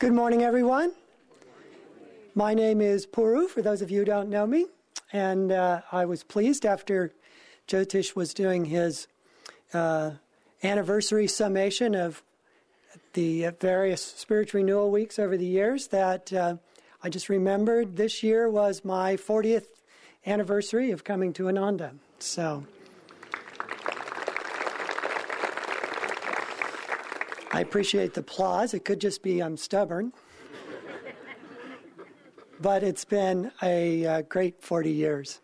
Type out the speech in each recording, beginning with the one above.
Good morning, everyone. My name is Puru, for those of you who don't know me. And uh, I was pleased after Jyotish was doing his uh, anniversary summation of the various spiritual renewal weeks over the years that uh, I just remembered this year was my 40th anniversary of coming to Ananda. So. I appreciate the applause. It could just be I'm stubborn. but it's been a, a, uh, great 40 years.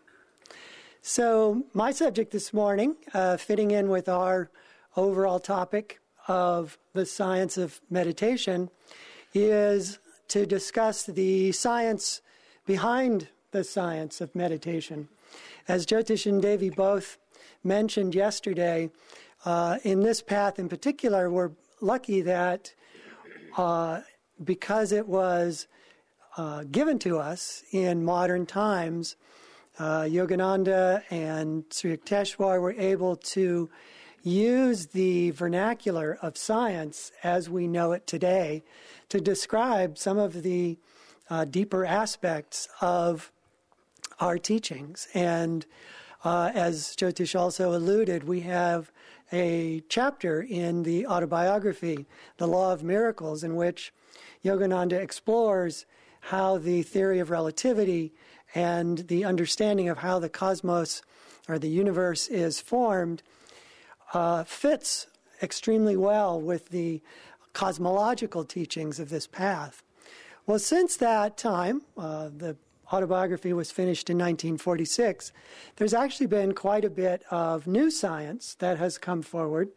So, my subject this morning, uh, fitting in with our overall topic of the science of meditation, is to discuss the science behind the science of meditation. As Jyotish and Devi both mentioned yesterday, uh, in this path in particular, we're lucky that uh, because it was uh, given to us in modern times, uh, Yogananda and Sri Yukteswar were able to use the vernacular of science as we know it today to describe some of the uh, deeper aspects of our teachings. And uh, as Jyotish also alluded, we have a chapter in the autobiography, The Law of Miracles, in which Yogananda explores how the theory of relativity and the understanding of how the cosmos or the universe is formed uh, fits extremely well with the cosmological teachings of this path. Well, since that time, uh, the autobiography was finished in 1946, there's actually been quite a bit of new science that has come forward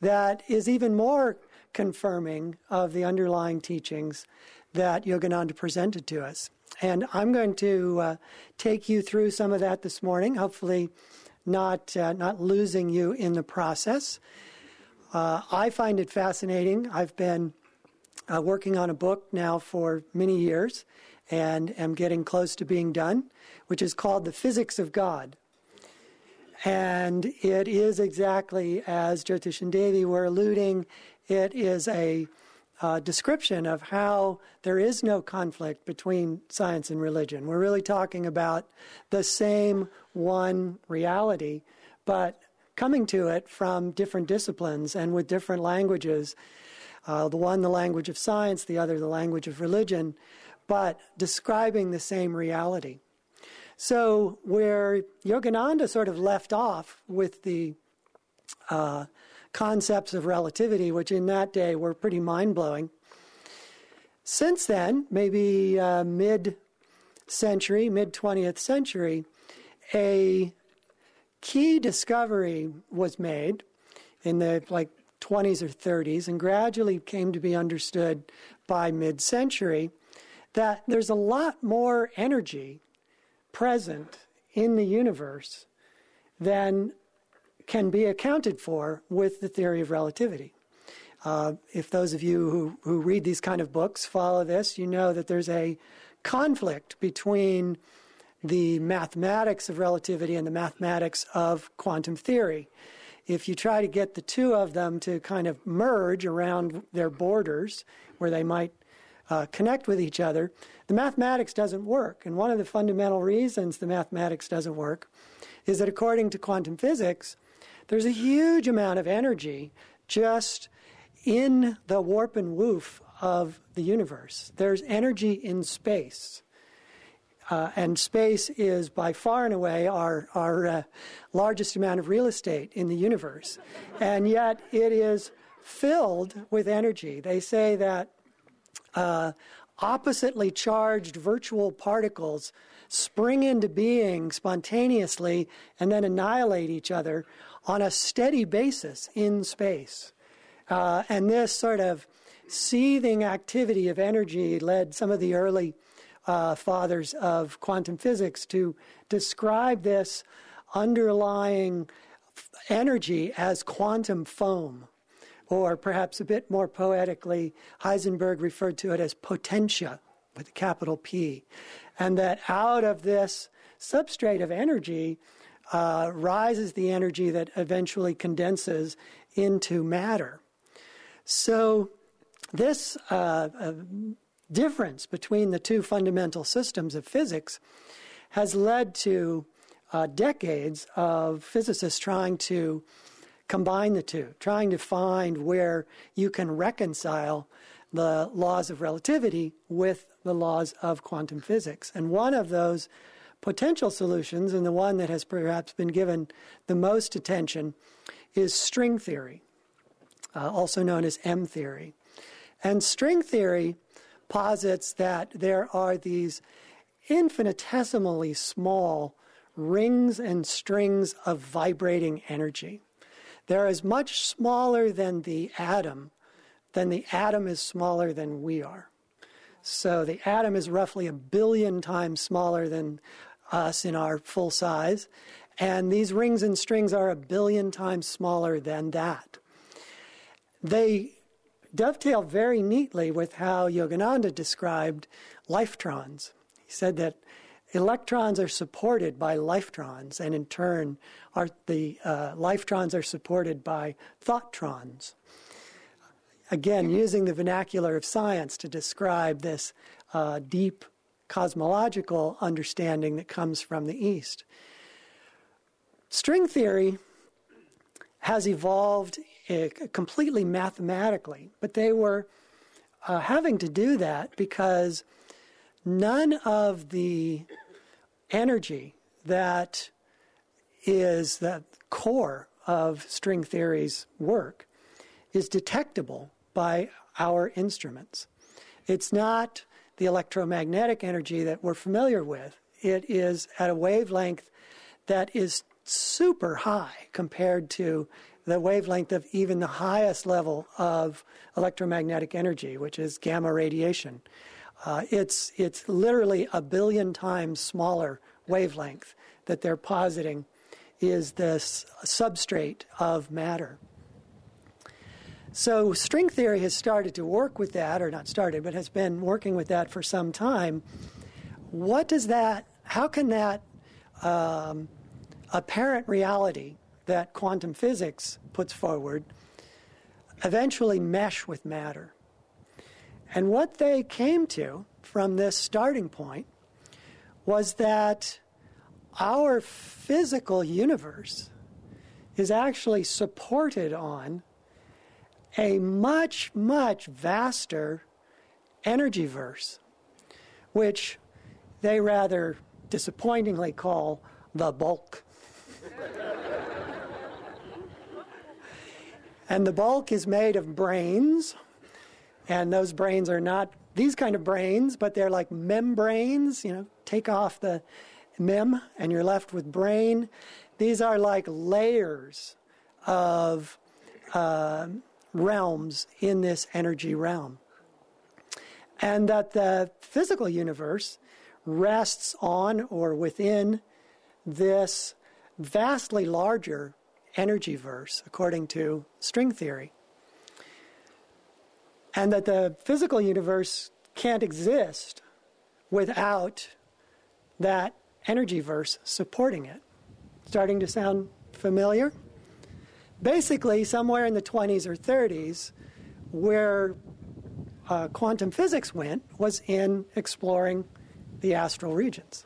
that is even more confirming of the underlying teachings that Yogananda presented to us. And I'm going to uh, take you through some of that this morning, hopefully not, uh, not losing you in the process. Uh, I find it fascinating. I've been uh, working on a book now for many years, and am getting close to being done, which is called The Physics of God. And it is exactly as Jyotish and Devi were alluding, it is a uh, description of how there is no conflict between science and religion. We're really talking about the same one reality, but coming to it from different disciplines and with different languages. Uh, the one, the language of science, the other, the language of religion but describing the same reality. So, where Yogananda sort of left off with the uh, concepts of relativity, which in that day were pretty mind blowing, since then, maybe uh, mid century, mid 20th century, a key discovery was made in the like 20s or 30s and gradually came to be understood by mid century that there's a lot more energy present in the universe than can be accounted for with the theory of relativity. Uh, if those of you who, who read these kind of books follow this, you know that there's a conflict between the mathematics of relativity and the mathematics of quantum theory. If you try to get the two of them to kind of merge around their borders, where they might uh, connect with each other, the mathematics doesn't work. And one of the fundamental reasons the mathematics doesn't work is that according to quantum physics, there's a huge amount of energy just in the warp and woof of the universe. There's energy in space. Uh, and space is by far and away our, our uh, largest amount of real estate in the universe. And yet it is filled with energy. They say that uh, oppositely charged virtual particles spring into being spontaneously and then annihilate each other on a steady basis in space. Uh, and this sort of seething activity of energy led some of the early uh, fathers of quantum physics to describe this underlying energy as quantum foam or perhaps a bit more poetically, Heisenberg referred to it as potentia with a capital P. And that out of this substrate of energy uh, rises the energy that eventually condenses into matter. So this uh, uh, difference between the two fundamental systems of physics has led to uh, decades of physicists trying to combine the two, trying to find where you can reconcile the laws of relativity with the laws of quantum physics. And one of those potential solutions, and the one that has perhaps been given the most attention, is string theory, uh, also known as M theory. And string theory posits that there are these infinitesimally small rings and strings of vibrating energy. They're as much smaller than the atom, than the atom is smaller than we are. So the atom is roughly a billion times smaller than us in our full size, and these rings and strings are a billion times smaller than that. They dovetail very neatly with how Yogananda described lifetrons. He said that electrons are supported by lifetrons, and in turn, are the uh, lifetrons are supported by thoughtrons. Again, using the vernacular of science to describe this uh, deep cosmological understanding that comes from the East. String theory has evolved uh, completely mathematically, but they were uh, having to do that because none of the energy that is the core of string theory's work is detectable by our instruments. It's not the electromagnetic energy that we're familiar with. It is at a wavelength that is super high compared to the wavelength of even the highest level of electromagnetic energy, which is gamma radiation. Uh, it's, it's literally a billion times smaller wavelength that they're positing is this substrate of matter. So, string theory has started to work with that, or not started, but has been working with that for some time. What does that, how can that um, apparent reality that quantum physics puts forward eventually mesh with matter? And what they came to from this starting point was that our physical universe is actually supported on a much, much vaster energy verse, which they rather disappointingly call the bulk. and the bulk is made of branes, and those branes are not these kind of brains, but they're like membranes. You know, take off the mem, and you're left with brane. These are like layers of uh, realms in this energy realm. And that the physical universe rests on or within this vastly larger energy verse, according to string theory. And that the physical universe can't exist without that energy verse supporting it. Starting to sound familiar? basically somewhere in the 20s or 30s, where uh, quantum physics went was in exploring the astral regions.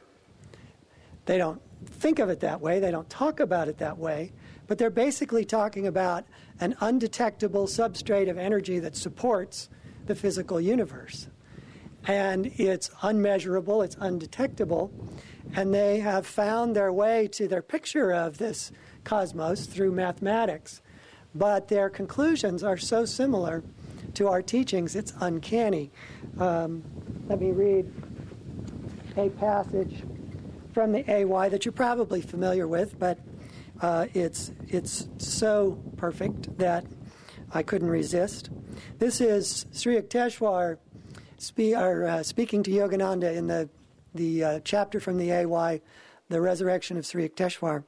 They don't think of it that way, they don't talk about it that way, but they're basically talking about an undetectable substrate of energy that supports the physical universe. And it's unmeasurable, it's undetectable, and they have found their way to their picture of this cosmos through mathematics. But their conclusions are so similar to our teachings, it's uncanny. Um, let me read a passage from the AY that you're probably familiar with, but uh, it's, it's so perfect that I couldn't resist. This is Sri Yukteswar spe- uh, speaking to Yogananda in the, the uh, chapter from the AY, The Resurrection of Sri Yukteswar.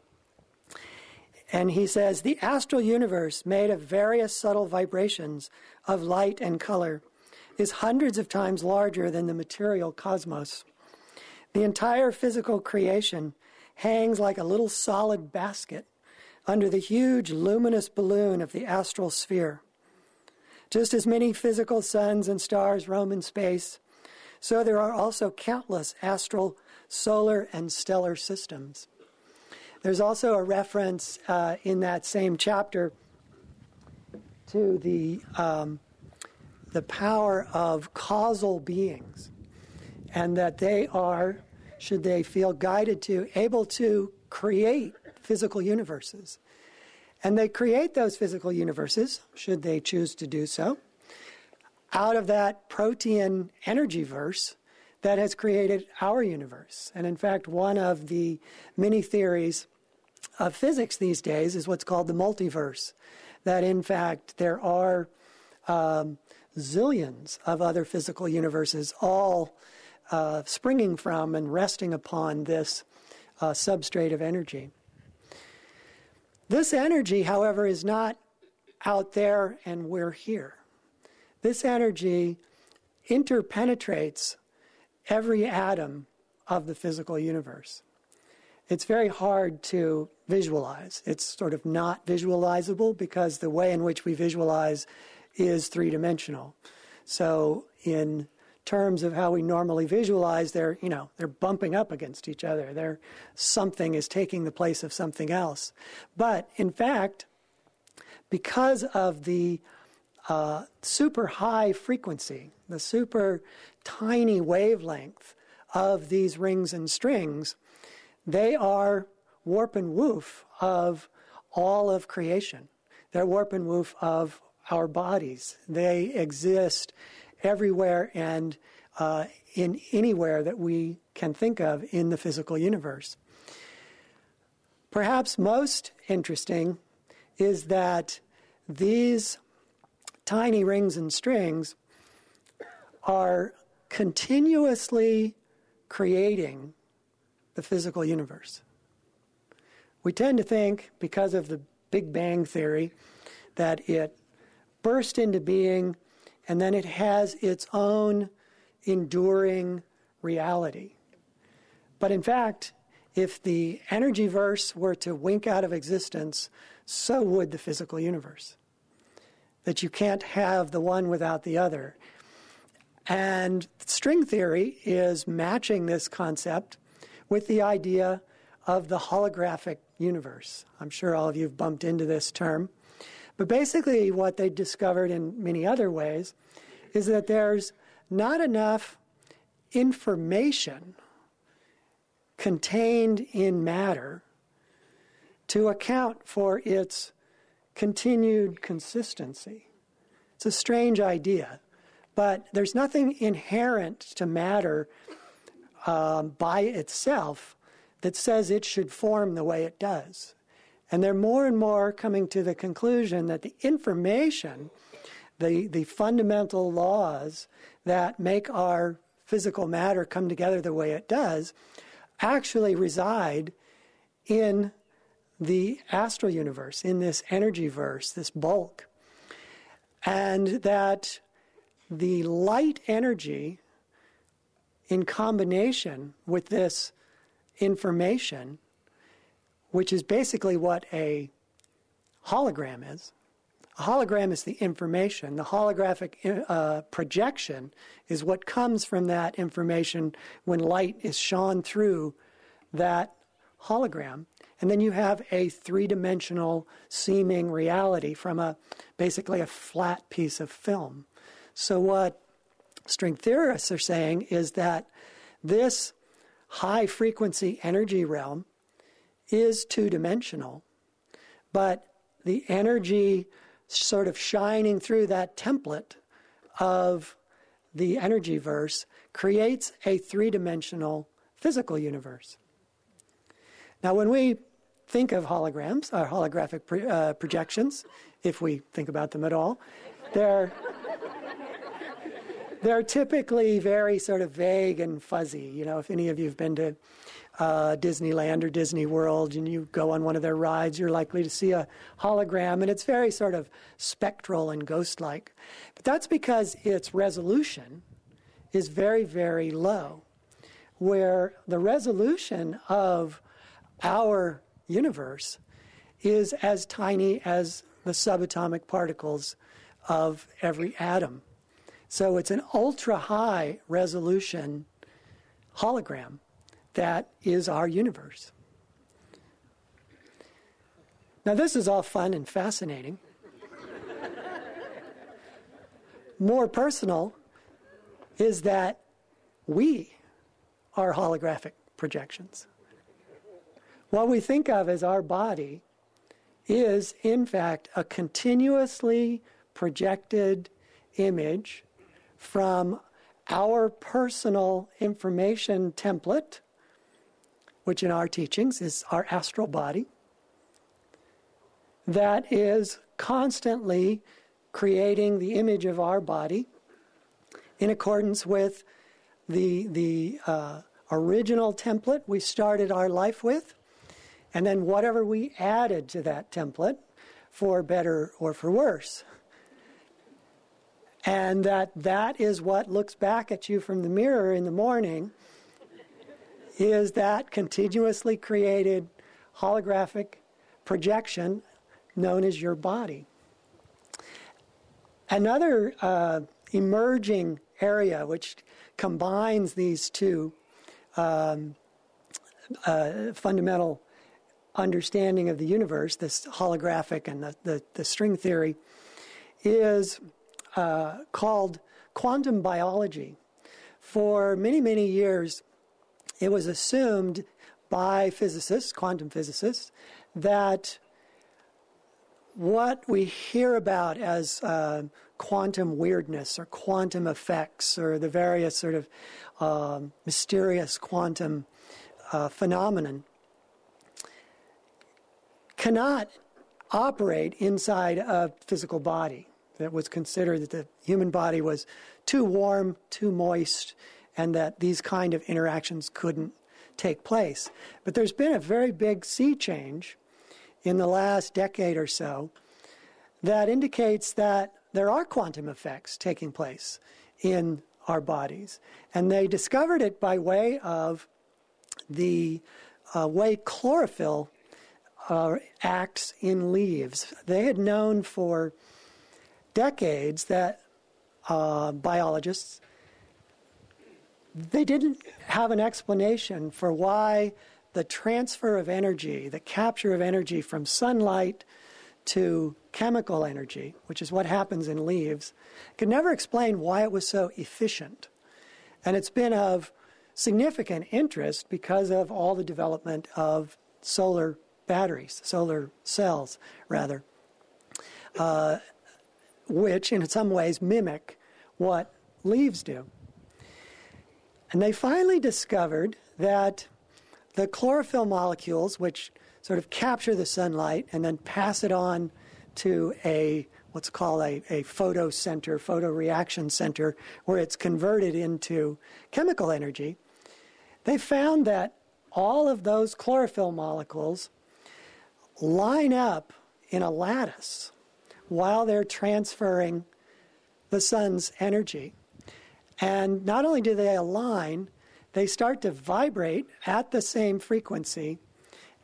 And he says the astral universe, made of various subtle vibrations of light and color, is hundreds of times larger than the material cosmos. The entire physical creation hangs like a little solid basket under the huge luminous balloon of the astral sphere. Just as many physical suns and stars roam in space, so there are also countless astral, solar, and stellar systems. There's also a reference uh, in that same chapter to the, um, the power of causal beings, and that they are, should they feel guided to, able to create physical universes. And they create those physical universes, should they choose to do so, out of that protean energy verse that has created our universe. And in fact, one of the many theories of physics these days is what's called the multiverse. That in fact, there are um, zillions of other physical universes, all uh, springing from and resting upon this uh, substrate of energy. This energy, however, is not out there and we're here. This energy interpenetrates every atom of the physical universe. It's very hard to visualize. It's sort of not visualizable because the way in which we visualize is three dimensional. So, in terms of how we normally visualize, they're, you know, they're bumping up against each other. They're, something is taking the place of something else. But in fact, because of the uh, super high frequency, the super tiny wavelength of these rings and strings, they are warp and woof of all of creation. They're warp and woof of our bodies. They exist everywhere and uh, in anywhere that we can think of in the physical universe. Perhaps most interesting is that these tiny rings and strings are continuously creating the physical universe. We tend to think, because of the Big Bang Theory, that it burst into being and then it has its own enduring reality. But in fact, if the energy verse were to wink out of existence, so would the physical universe. That you can't have the one without the other. And string theory is matching this concept with the idea of the holographic universe. I'm sure all of you have bumped into this term. But basically, what they discovered in many other ways is that there's not enough information contained in matter to account for its continued consistency. It's a strange idea, but there's nothing inherent to matter um, by itself that says it should form the way it does. And they're more and more coming to the conclusion that the information, the, the fundamental laws that make our physical matter come together the way it does, actually reside in the astral universe, in this energy verse, this bulk. And that the light energy, in combination with this information, which is basically what a hologram is. A hologram is the information. The holographic uh, projection is what comes from that information when light is shone through that hologram. And then you have a three dimensional seeming reality from a basically a flat piece of film. So, what string theorists are saying is that this high frequency energy realm is two dimensional, but the energy sort of shining through that template of the energy verse creates a three dimensional physical universe. Now, when we think of holograms, or holographic pro- uh, projections, if we think about them at all, they're, they're typically very sort of vague and fuzzy. You know, if any of you have been to uh, Disneyland or Disney World and you go on one of their rides, you're likely to see a hologram, and it's very sort of spectral and ghost like. But that's because its resolution is very, very low, where the resolution of our universe is as tiny as the subatomic particles of every atom. So it's an ultra high resolution hologram that is our universe. Now, this is all fun and fascinating. More personal is that we are holographic projections. What we think of as our body is, in fact, a continuously projected image from our personal information template, which in our teachings is our astral body, that is constantly creating the image of our body in accordance with the, the uh, original template we started our life with, and then whatever we added to that template for better or for worse. And that that is what looks back at you from the mirror in the morning is that continuously created holographic projection known as your body. Another uh, emerging area which combines these two um, uh, fundamental understanding of the universe, this holographic and the, the, the string theory, is uh, called quantum biology. For many, many years, it was assumed by physicists, quantum physicists, that what we hear about as uh, quantum weirdness or quantum effects or the various sort of um, mysterious quantum uh, phenomenon cannot operate inside a physical body. That was considered that the human body was too warm, too moist, and that these kind of interactions couldn't take place. But there's been a very big sea change in the last decade or so that indicates that there are quantum effects taking place in our bodies. And they discovered it by way of the uh, way chlorophyll uh, acts in leaves. They had known for decades that uh, biologists they didn't have an explanation for why the transfer of energy, the capture of energy from sunlight to chemical energy, which is what happens in leaves, could never explain why it was so efficient. And it's been of significant interest because of all the development of solar batteries, solar cells, rather, uh, which in some ways mimic what leaves do. And they finally discovered that the chlorophyll molecules, which sort of capture the sunlight and then pass it on to a what's called a, a photo center, photoreaction center, where it's converted into chemical energy, they found that all of those chlorophyll molecules line up in a lattice while they're transferring the sun's energy. And not only do they align, they start to vibrate at the same frequency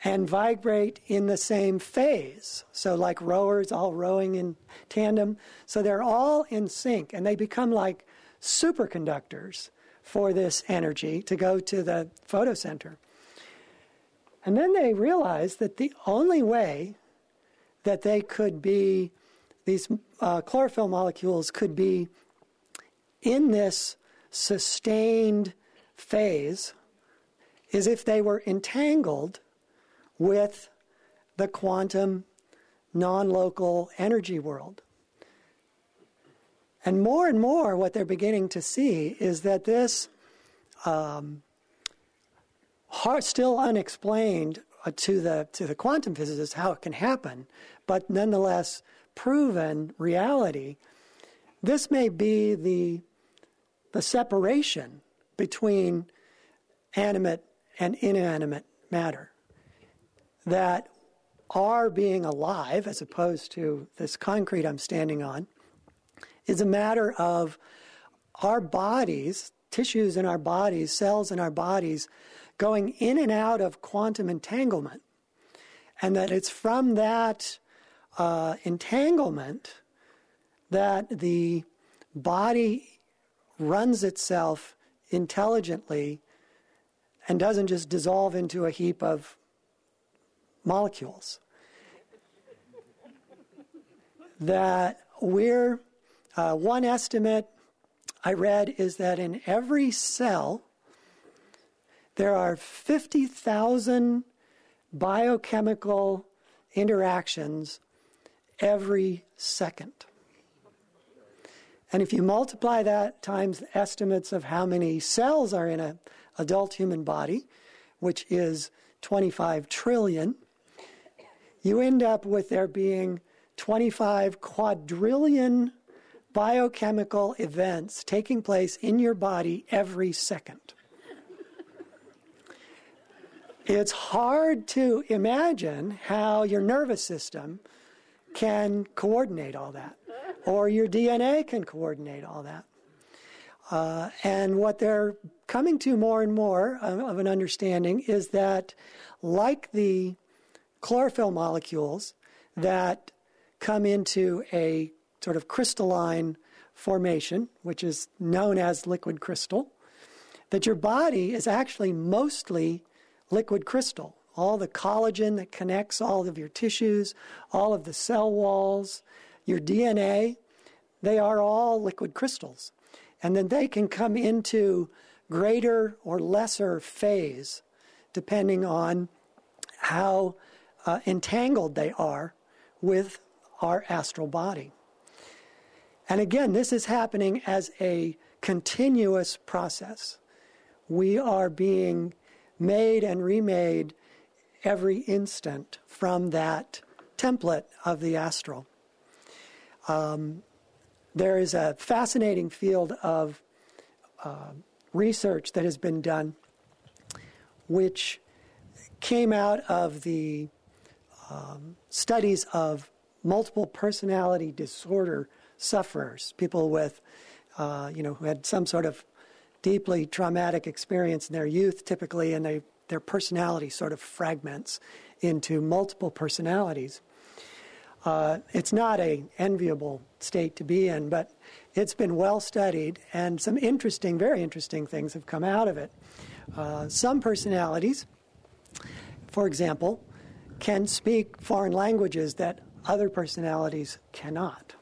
and vibrate in the same phase. So, like rowers all rowing in tandem. So, they're all in sync and they become like superconductors for this energy to go to the photocenter. And then they realized that the only way that they could be, these uh, chlorophyll molecules could be in this sustained phase is if they were entangled with the quantum non local energy world. And more and more, what they're beginning to see is that this, um, hard, still unexplained uh, to the to the quantum physicists how it can happen, but nonetheless proven reality. This may be the the separation between animate and inanimate matter that our being alive, as opposed to this concrete I'm standing on, is a matter of our bodies, tissues in our bodies, cells in our bodies, going in and out of quantum entanglement. And that it's from that uh, entanglement that the body runs itself intelligently and doesn't just dissolve into a heap of molecules. that we're, uh, one estimate I read is that in every cell, there are 50,000 biochemical interactions every second. And if you multiply that times estimates of how many cells are in an adult human body, which is 25 trillion, you end up with there being 25 quadrillion biochemical events taking place in your body every second. it's hard to imagine how your nervous system can coordinate all that, or your DNA can coordinate all that. Uh, and what they're coming to more and more of an understanding is that, like the chlorophyll molecules that come into a sort of crystalline formation, which is known as liquid crystal, that your body is actually mostly liquid crystal. All the collagen that connects all of your tissues, all of the cell walls, your DNA, they are all liquid crystals. And then they can come into greater or lesser phase depending on how uh, entangled they are with our astral body. And again, this is happening as a continuous process. We are being made and remade every instant from that template of the astral. Um, there is a fascinating field of uh, research that has been done, which came out of the um, studies of multiple personality disorder sufferers, people with, uh, you know, who had some sort of deeply traumatic experience in their youth, typically, and they, their personality sort of fragments into multiple personalities. Uh, it's not an enviable state to be in, but it's been well studied, and some interesting, very interesting things have come out of it. Uh, some personalities, for example, can speak foreign languages that other personalities cannot.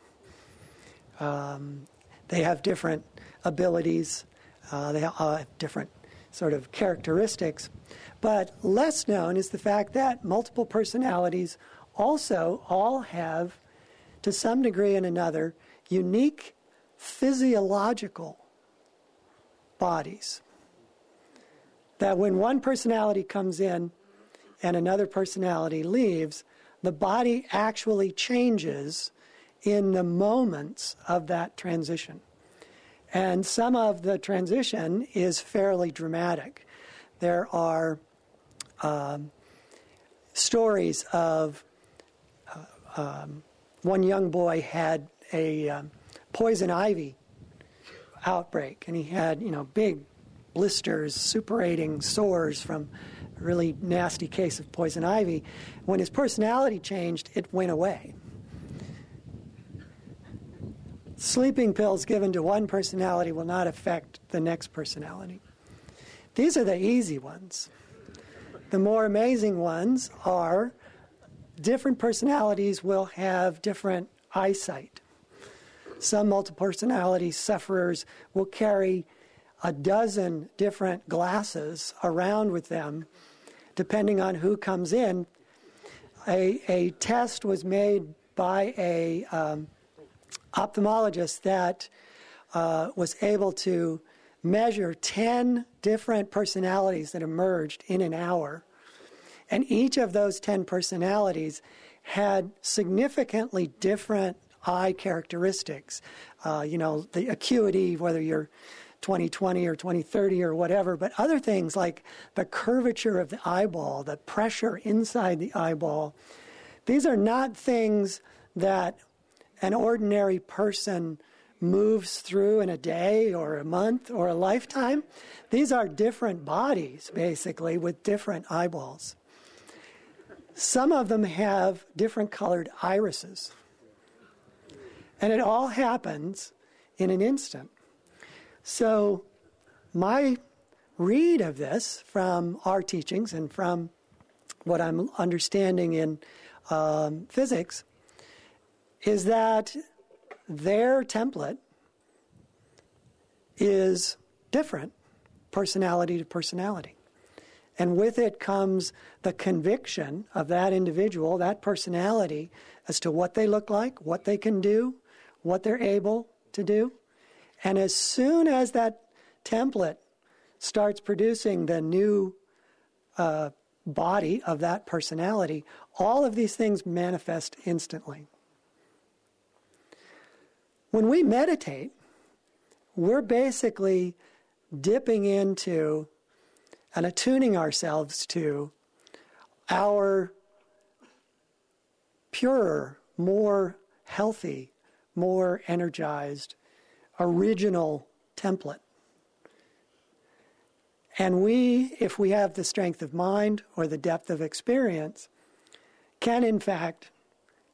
Um, they have different abilities, uh, they have different sort of characteristics. But less known is the fact that multiple personalities also all have, to some degree and another, unique physiological bodies. That when one personality comes in and another personality leaves, the body actually changes in the moments of that transition. And some of the transition is fairly dramatic. There are um, stories of um, one young boy had a um, poison ivy outbreak, and he had, you know, big blisters, suppurating sores from a really nasty case of poison ivy. When his personality changed, it went away. Sleeping pills given to one personality will not affect the next personality. These are the easy ones. The more amazing ones are different personalities will have different eyesight. Some multiple personality sufferers will carry a dozen different glasses around with them, depending on who comes in. A, a test was made by a um, ophthalmologist that uh, was able to measure 10 different personalities that emerged in an hour. And each of those 10 personalities had significantly different eye characteristics. Uh, you know, the acuity, whether you're 2020 or 2030 or whatever, but other things like the curvature of the eyeball, the pressure inside the eyeball. These are not things that an ordinary person moves through in a day or a month or a lifetime. These are different bodies, basically, with different eyeballs. Some of them have different colored irises. And it all happens in an instant. So, my read of this from our teachings and from what I'm understanding in um, physics is that their template is different personality to personality. And with it comes the conviction of that individual, that personality, as to what they look like, what they can do, what they're able to do. And as soon as that template starts producing the new uh, body of that personality, all of these things manifest instantly. When we meditate, we're basically dipping into and attuning ourselves to our purer, more healthy, more energized, original template. And we, if we have the strength of mind or the depth of experience, can in fact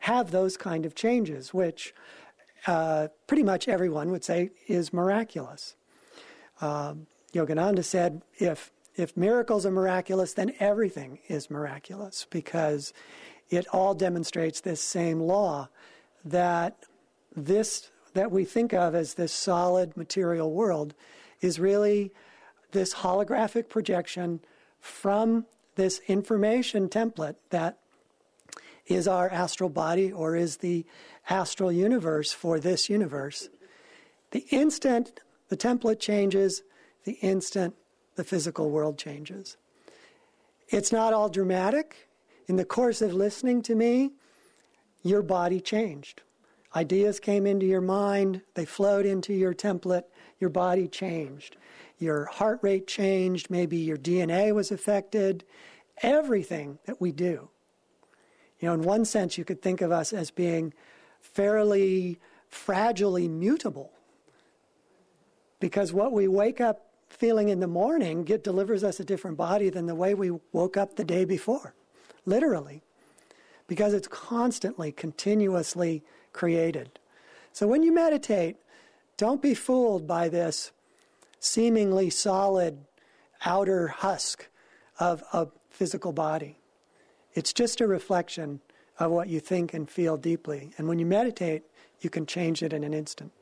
have those kind of changes, which uh, pretty much everyone would say is miraculous. Um, Yogananda said, if if miracles are miraculous, then everything is miraculous because it all demonstrates this same law that this that we think of as this solid material world is really this holographic projection from this information template that is our astral body or is the astral universe for this universe. The instant the template changes, the instant the physical world changes. It's not all dramatic. In the course of listening to me, your body changed. Ideas came into your mind, they flowed into your template, your body changed. Your heart rate changed, maybe your DNA was affected. Everything that we do. You know, in one sense, you could think of us as being fairly fragilely mutable. Because what we wake up feeling in the morning get, delivers us a different body than the way we woke up the day before, literally, because it's constantly, continuously created. So when you meditate, don't be fooled by this seemingly solid outer husk of a physical body. It's just a reflection of what you think and feel deeply. And when you meditate, you can change it in an instant.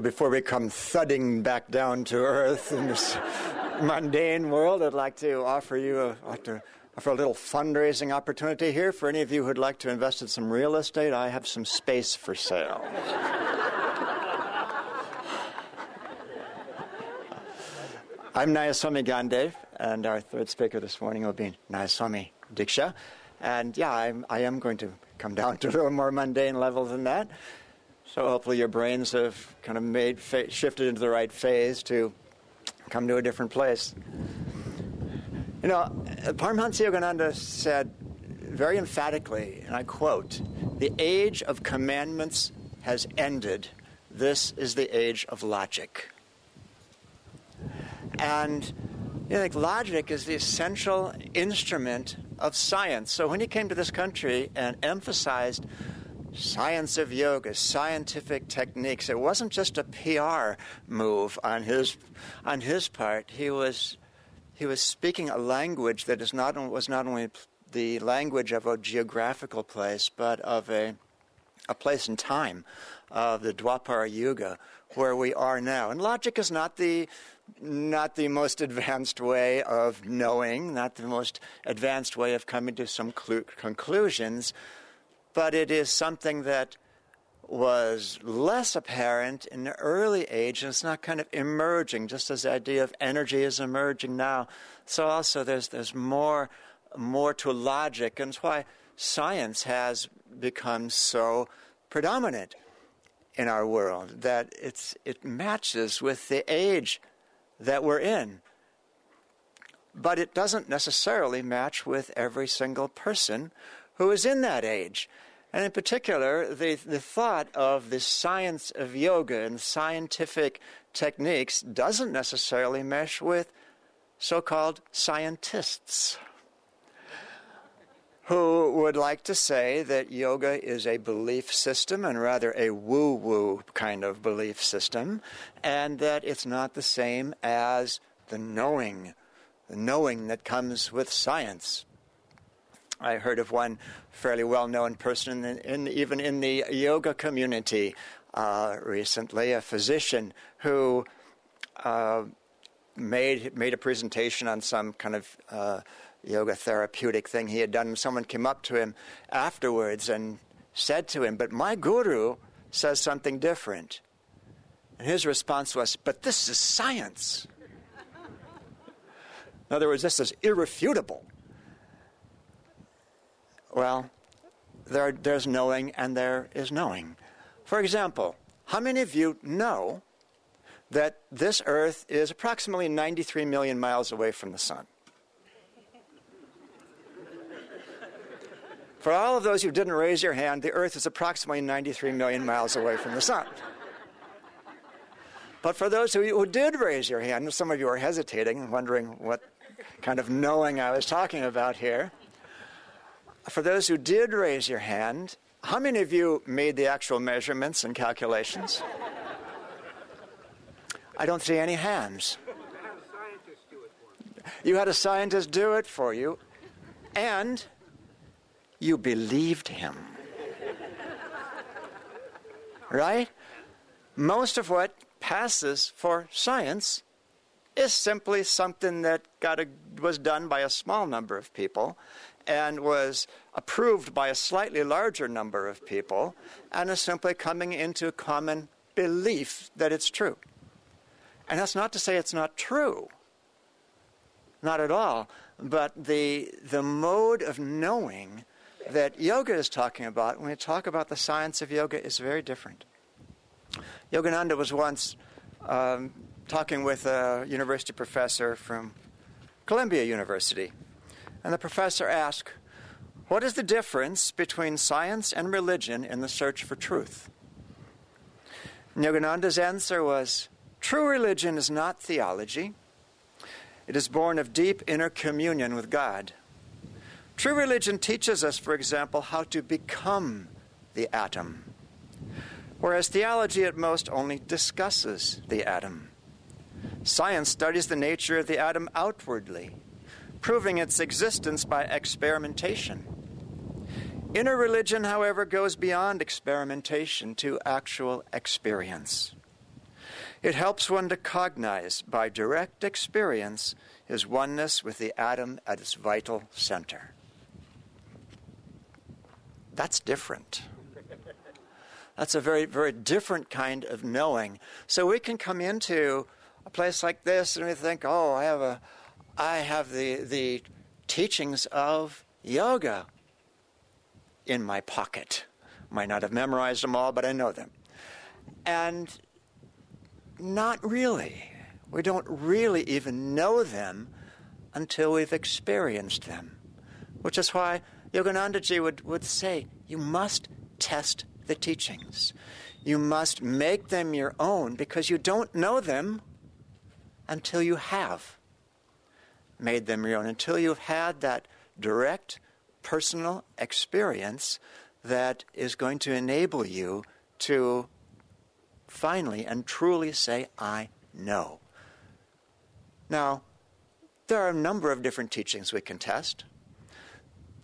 Before we come thudding back down to earth in this mundane world, I'd like to offer you a, like to offer a little fundraising opportunity here for any of you who'd like to invest in some real estate. I have some space for sale. I'm Nayaswami Gyandev, and our third speaker this morning will be Nayaswami Diksha. And yeah, I'm, I am going to come down to a little more mundane level than that. So hopefully your brains have kind of made shifted into the right phase to come to a different place. You know, Paramahansa Yogananda said very emphatically, and I quote, "The age of commandments has ended. This is the age of logic." And you know, like logic is the essential instrument of science. So when he came to this country and emphasized science of yoga, scientific techniques. It wasn't just a PR move on his on his part. He was he was speaking a language that is not was not only the language of a geographical place, but of a a place and time of the Dwapara Yuga, where we are now. And logic is not the not the most advanced way of knowing, not the most advanced way of coming to some clu- conclusions but it is something that was less apparent in the early age, and it's not kind of emerging, just as the idea of energy is emerging now. So also there's there's more more to logic, and it's why science has become so predominant in our world that it's it matches with the age that we're in. But it doesn't necessarily match with every single person who is in that age. And in particular, the, the thought of the science of yoga and scientific techniques doesn't necessarily mesh with so called scientists who would like to say that yoga is a belief system and rather a woo woo kind of belief system, and that it's not the same as the knowing, the knowing that comes with science. I heard of one fairly well known person, in, in, even in the yoga community uh, recently, a physician who uh, made, made a presentation on some kind of uh, yoga therapeutic thing he had done. And someone came up to him afterwards and said to him, But my guru says something different. And his response was, But this is science. In other words, this is irrefutable. Well, there, there's knowing and there is knowing. For example, how many of you know that this Earth is approximately 93 million miles away from the Sun? For all of those who didn't raise your hand, the Earth is approximately 93 million miles away from the Sun. But for those you who did raise your hand, some of you are hesitating wondering what kind of knowing I was talking about here for those who did raise your hand, how many of you made the actual measurements and calculations? I don't see any hands. You had a scientist do it for you, and you believed him. Right? Most of what passes for science is simply something that got a, was done by a small number of people and was approved by a slightly larger number of people and is simply coming into common belief that it's true. And that's not to say it's not true. Not at all. But the, the mode of knowing that yoga is talking about, when we talk about the science of yoga, is very different. Yogananda was once um, talking with a university professor from Columbia University. And the professor asked, What is the difference between science and religion in the search for truth? And Yogananda's answer was True religion is not theology, it is born of deep inner communion with God. True religion teaches us, for example, how to become the atom, whereas theology at most only discusses the atom. Science studies the nature of the atom outwardly proving its existence by experimentation. Inner religion, however, goes beyond experimentation to actual experience. It helps one to cognize by direct experience his oneness with the atom at its vital center. That's different. That's a very, very different kind of knowing. So we can come into a place like this and we think, oh, I have a, I have the, the teachings of yoga in my pocket. Might not have memorized them all, but I know them. And not really. We don't really even know them until we've experienced them. Which is why Yoganandaji would, would say, you must test the teachings. You must make them your own because you don't know them until you have made them your own until you've had that direct personal experience that is going to enable you to finally and truly say, I know. Now, there are a number of different teachings we can test.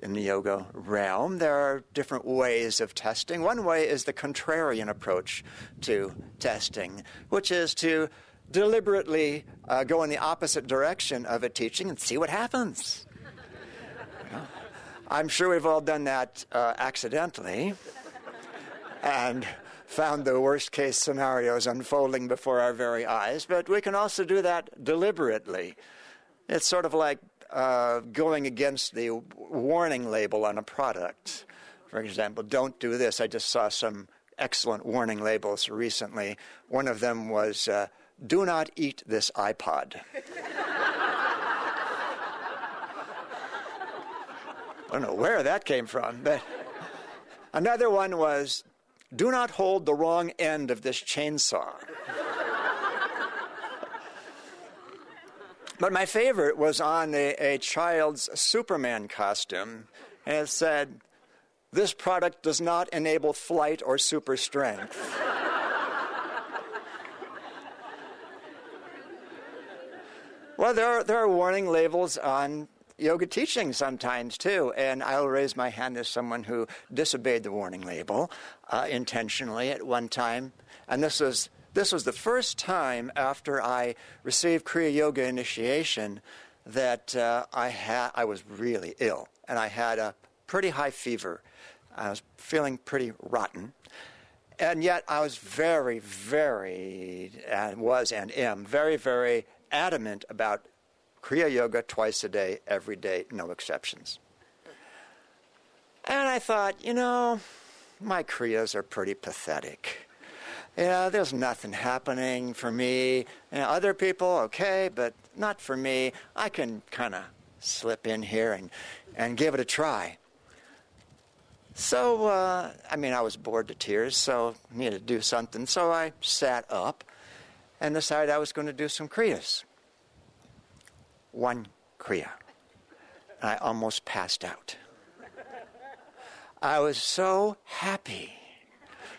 In the yoga realm, there are different ways of testing. One way is the contrarian approach to testing, which is to deliberately uh, go in the opposite direction of a teaching and see what happens. I'm sure we've all done that uh, accidentally and found the worst case scenarios unfolding before our very eyes, but we can also do that deliberately. It's sort of like uh, going against the warning label on a product. For example, don't do this. I just saw some excellent warning labels recently. One of them was uh, do not eat this iPod. I don't know where that came from, but Another one was do not hold the wrong end of this chainsaw. but my favorite was on a, a child's Superman costume, and it said, This product does not enable flight or super strength. Well, there are, there are warning labels on yoga teaching sometimes too, and I'll raise my hand as someone who disobeyed the warning label uh, intentionally at one time, and this was this was the first time after I received Kriya Yoga initiation that uh, I had I was really ill, and I had a pretty high fever. I was feeling pretty rotten. And yet, I was very, very, and was and am very, very adamant about Kriya Yoga twice a day, every day, no exceptions. And I thought, you know, my Kriyas are pretty pathetic. Yeah, there's nothing happening for me. You know, other people, okay, but not for me. I can kind of slip in here and, and give it a try. So, uh, I mean, I was bored to tears, so needed to do something. So I sat up and decided I was going to do some Kriyas one Kriya. I almost passed out. I was so happy.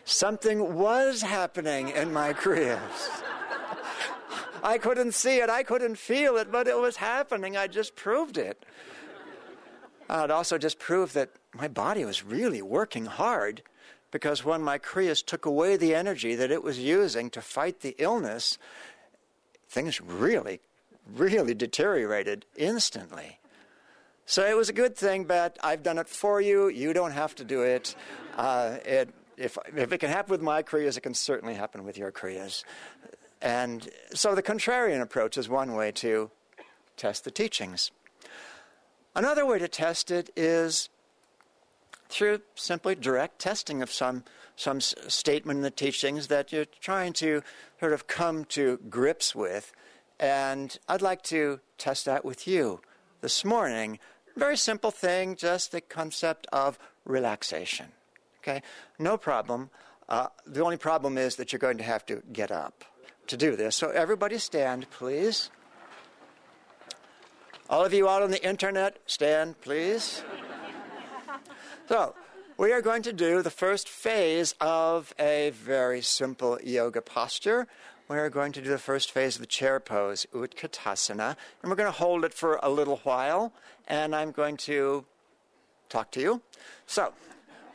Something was happening in my Kriyas. I couldn't see it, I couldn't feel it, but it was happening. I just proved it. It also just proved that my body was really working hard because when my Kriyas took away the energy that it was using to fight the illness, things really really deteriorated instantly. So it was a good thing, but I've done it for you. You don't have to do it. Uh, it if, if it can happen with my Kriyas, it can certainly happen with your Kriyas. And so the contrarian approach is one way to test the teachings. Another way to test it is through simply direct testing of some some statement in the teachings that you're trying to sort of come to grips with and I'd like to test that with you this morning. Very simple thing, just the concept of relaxation. Okay? No problem. Uh, the only problem is that you're going to have to get up to do this. So, everybody stand, please. All of you out on the internet, stand, please. So, we are going to do the first phase of a very simple yoga posture we're going to do the first phase of the chair pose, Utkatasana, and we're going to hold it for a little while, and I'm going to talk to you. So,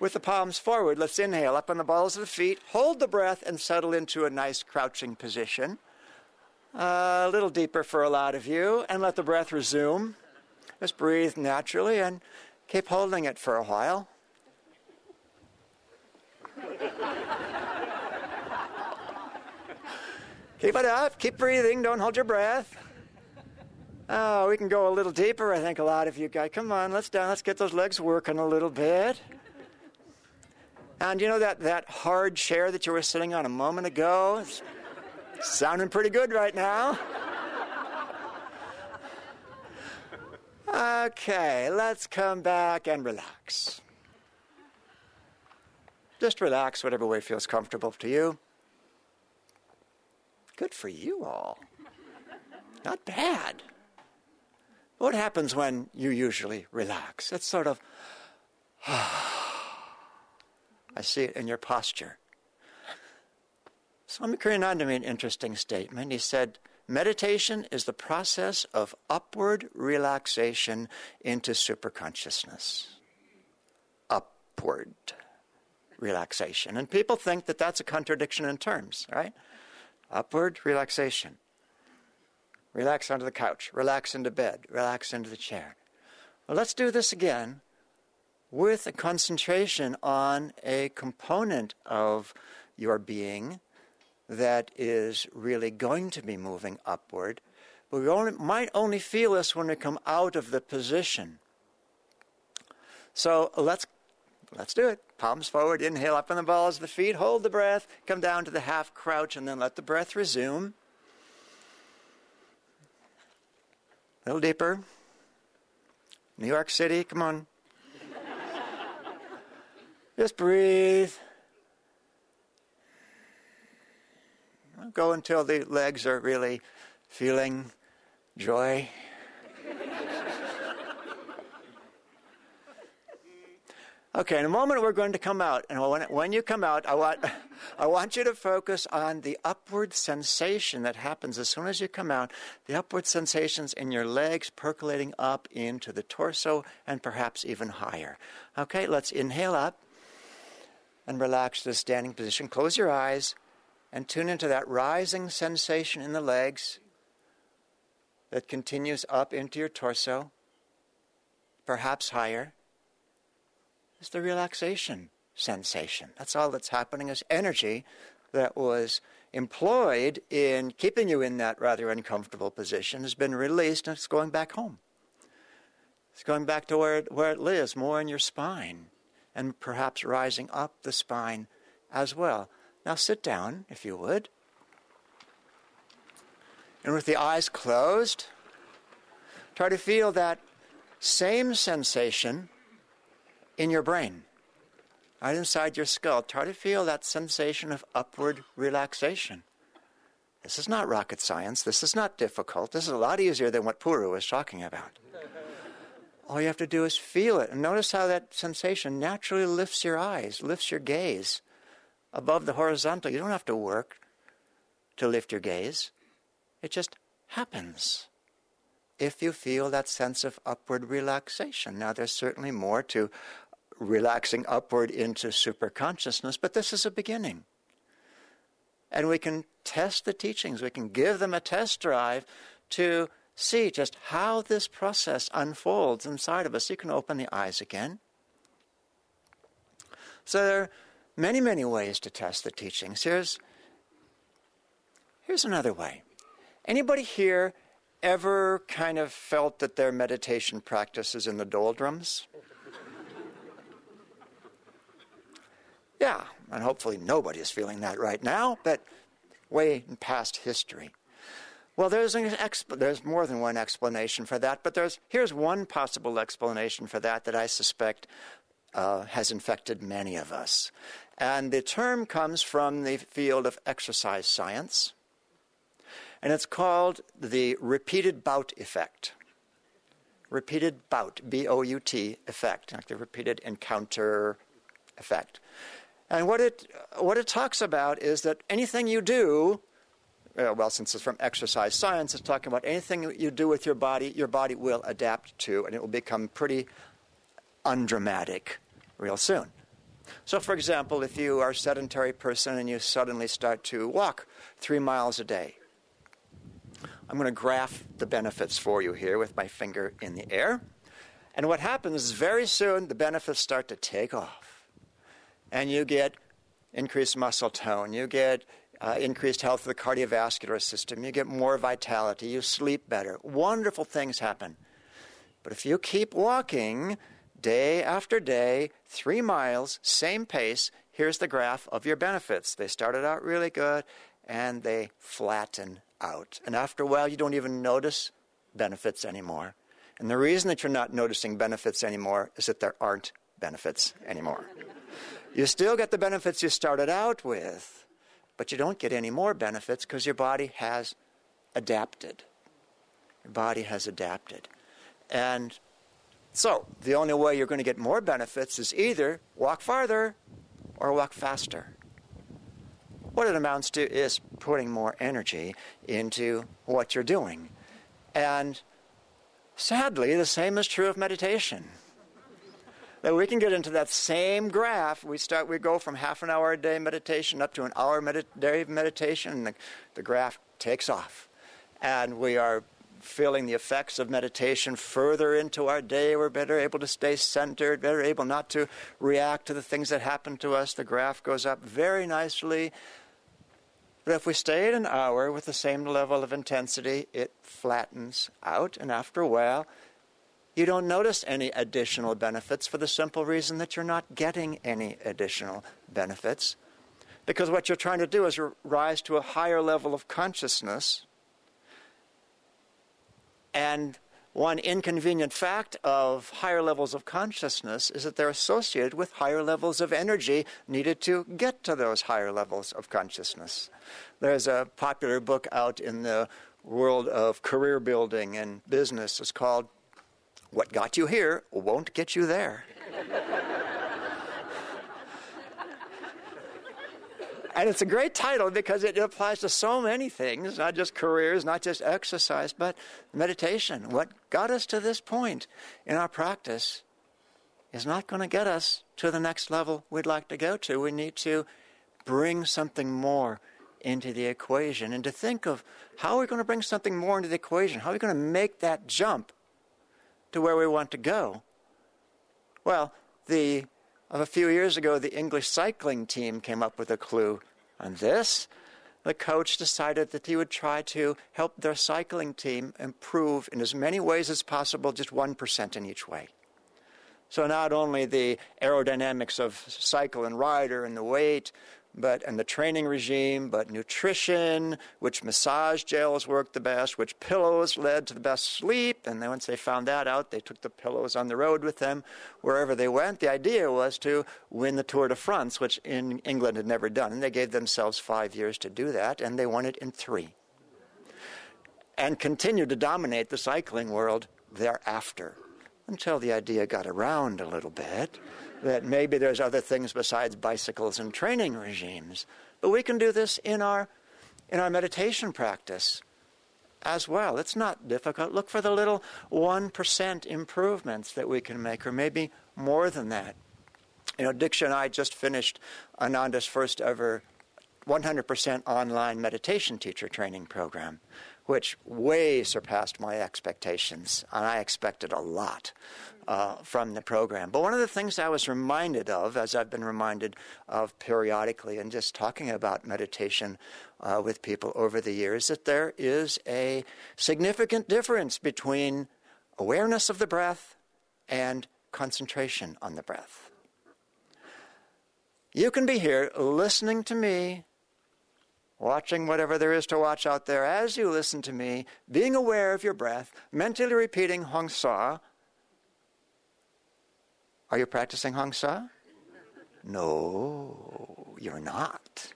with the palms forward, let's inhale up on the balls of the feet, hold the breath, and settle into a nice crouching position. Uh, a little deeper for a lot of you, and let the breath resume. Just breathe naturally and keep holding it for a while. Keep it up. Keep breathing. Don't hold your breath. Oh, we can go a little deeper. I think a lot of you guys. Come on, let's down. Let's get those legs working a little bit. And you know that, that hard chair that you were sitting on a moment ago? It's sounding pretty good right now. Okay, let's come back and relax. Just relax, whatever way feels comfortable to you. Good for you all. Not bad. What happens when you usually relax? It's sort of, I see it in your posture. Swami Kriyananda made an interesting statement. He said, Meditation is the process of upward relaxation into superconsciousness. Upward relaxation. And people think that that's a contradiction in terms, right? Upward relaxation. Relax onto the couch. Relax into bed. Relax into the chair. Well, let's do this again with a concentration on a component of your being that is really going to be moving upward. But we only, might only feel this when we come out of the position. So let's Let's do it. Palms forward, inhale up on the balls of the feet, hold the breath, come down to the half crouch, and then let the breath resume. A little deeper. New York City, come on. Just breathe. Go until the legs are really feeling joy. Okay, in a moment we're going to come out, and when, when you come out, I want, I want you to focus on the upward sensation that happens as soon as you come out, the upward sensations in your legs percolating up into the torso and perhaps even higher. Okay, let's inhale up and relax to the standing position. Close your eyes and tune into that rising sensation in the legs that continues up into your torso, perhaps higher is the relaxation sensation. That's all that's happening is energy that was employed in keeping you in that rather uncomfortable position has been released and it's going back home. It's going back to where it, where it lives, more in your spine, and perhaps rising up the spine as well. Now sit down, if you would. And with the eyes closed, try to feel that same sensation in your brain, right inside your skull. Try to feel that sensation of upward relaxation. This is not rocket science. This is not difficult. This is a lot easier than what Puru was talking about. All you have to do is feel it. And notice how that sensation naturally lifts your eyes, lifts your gaze above the horizontal. You don't have to work to lift your gaze, it just happens if you feel that sense of upward relaxation. Now, there's certainly more to relaxing upward into superconsciousness, but this is a beginning. And we can test the teachings, we can give them a test drive to see just how this process unfolds inside of us. You can open the eyes again. So there many, many ways to test the teachings. Here's, here's another way. Anybody here ever kind of felt that their meditation practice is in the doldrums? Yeah, and hopefully nobody is feeling that right now, but way in past history. Well, there's, exp- there's more than one explanation for that, but there's, here's one possible explanation for that that I suspect uh, has infected many of us. And the term comes from the field of exercise science, and it's called the repeated bout effect. Repeated bout, B O U T effect, like the repeated encounter effect. And what it, what it talks about is that anything you do, uh, well, since it's from exercise science, it's talking about anything you do with your body, your body will adapt to, and it will become pretty undramatic real soon. So, for example, if you are a sedentary person and you suddenly start to walk three miles a day, I'm going to graph the benefits for you here with my finger in the air. And what happens is very soon the benefits start to take off and you get increased muscle tone, you get uh, increased health of the cardiovascular system, you get more vitality, you sleep better. Wonderful things happen. But if you keep walking day after day, three miles, same pace, here's the graph of your benefits. They started out really good and they flatten out. And after a while, you don't even notice benefits anymore. And the reason that you're not noticing benefits anymore is that there aren't benefits anymore. You still get the benefits you started out with, but you don't get any more benefits because your body has adapted. Your body has adapted. And so, the only way you're going to get more benefits is either walk farther or walk faster. What it amounts to is putting more energy into what you're doing. And sadly, the same is true of meditation that we can get into that same graph. We start, we go from half an hour a day meditation up to an hour med- day meditation, and the, the graph takes off. And we are feeling the effects of meditation further into our day. We're better able to stay centered, better able not to react to the things that happen to us. The graph goes up very nicely. But if we stay at an hour with the same level of intensity, it flattens out, and after a while, you don't notice any additional benefits for the simple reason that you're not getting any additional benefits. Because what you're trying to do is rise to a higher level of consciousness. And one inconvenient fact of higher levels of consciousness is that they're associated with higher levels of energy needed to get to those higher levels of consciousness. There's a popular book out in the world of career building and business. It's called What Got You Here Won't Get You There. And it's a great title because it applies to so many things, not just careers, not just exercise, but meditation. What got us to this point in our practice is not going to get us to the next level we'd like to go to. We need to bring something more into the equation and to think of how are we going to bring something more into the equation? How are we going to make that jump to where we want to go? Well, the a few years ago, the English cycling team came up with a clue on this. The coach decided that he would try to help their cycling team improve in as many ways as possible, just 1% in each way. So, not only the aerodynamics of cycle and rider and the weight, but and the training regime, but nutrition, which massage gels worked the best, which pillows led to the best sleep, and then once they found that out, they took the pillows on the road with them wherever they went. The idea was to win the Tour de France, which in England had never done, and they gave themselves five years to do that, and they won it in three, and continued to dominate the cycling world thereafter until the idea got around a little bit that maybe there's other things besides bicycles and training regimes. But we can do this in our, in our meditation practice as well. It's not difficult. Look for the little 1% improvements that we can make, or maybe more than that. You know, Diksha and I just finished Ananda's first ever 100% online meditation teacher training program, which way surpassed my expectations, and I expected a lot uh, from the program. But one of the things I was reminded of, as I've been reminded of periodically, and just talking about meditation uh, with people over the years, that there is a significant difference between awareness of the breath and concentration on the breath. You can be here listening to me, watching whatever there is to watch out there as you listen to me, being aware of your breath, mentally repeating Hong Sau, are you practicing Hong Sau? No, you're not.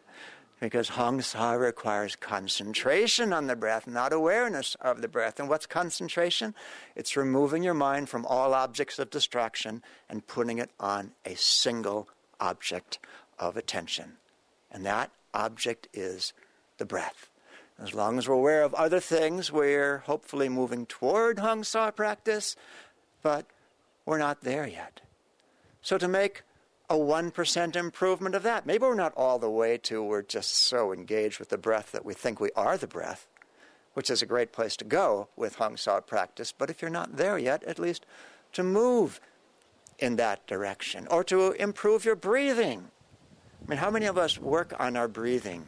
Because Hong Sau requires concentration on the breath, not awareness of the breath. And what's concentration? It's removing your mind from all objects of distraction and putting it on a single object of attention. And that object is the breath. As long as we're aware of other things, we're hopefully moving toward Hong Sau practice, but we're not there yet. So to make a 1% improvement of that, maybe we're not all the way to we're just so engaged with the breath that we think we are the breath, which is a great place to go with Hong Sau practice. But if you're not there yet, at least to move in that direction or to improve your breathing. I mean, how many of us work on our breathing,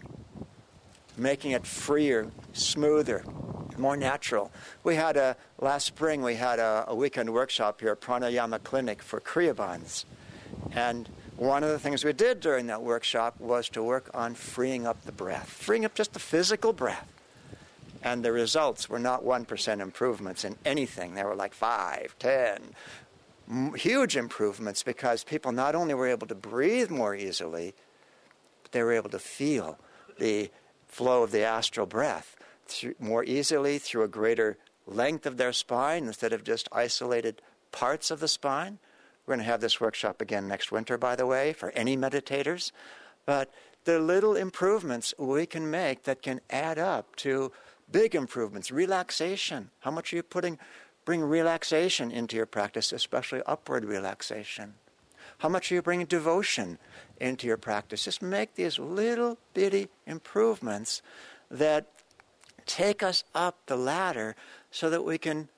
making it freer, smoother, more natural? We had a last spring. We had a, a weekend workshop here, at Pranayama Clinic for Kriya and one of the things we did during that workshop was to work on freeing up the breath, freeing up just the physical breath. And the results were not 1% improvements in anything. They were like 5, 10, huge improvements because people not only were able to breathe more easily, they were able to feel the flow of the astral breath more easily through a greater length of their spine instead of just isolated parts of the spine. We're going to have this workshop again next winter, by the way, for any meditators. But the little improvements we can make that can add up to big improvements. Relaxation. How much are you putting? Bring relaxation into your practice, especially upward relaxation. How much are you bringing devotion into your practice? Just make these little bitty improvements that take us up the ladder so that we can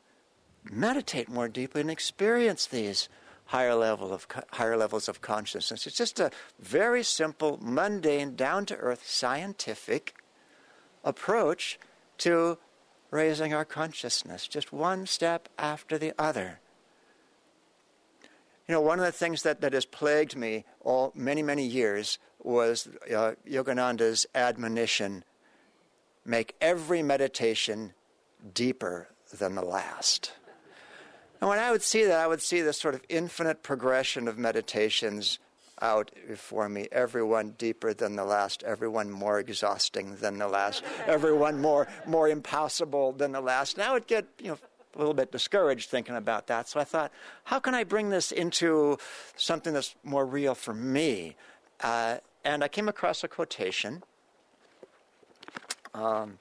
meditate more deeply and experience these higher level of higher levels of consciousness. It's just a very simple, mundane, down to earth, scientific approach to raising our consciousness, just one step after the other. You know, one of the things that, that has plagued me all many, many years was uh, Yogananda's admonition make every meditation deeper than the last. And when I would see that, I would see this sort of infinite progression of meditations out before me, everyone deeper than the last, everyone more exhausting than the last, everyone more more impossible than the last. And I would get, you know, a little bit discouraged thinking about that. So I thought, how can I bring this into something that's more real for me? Uh, and I came across a quotation. Um,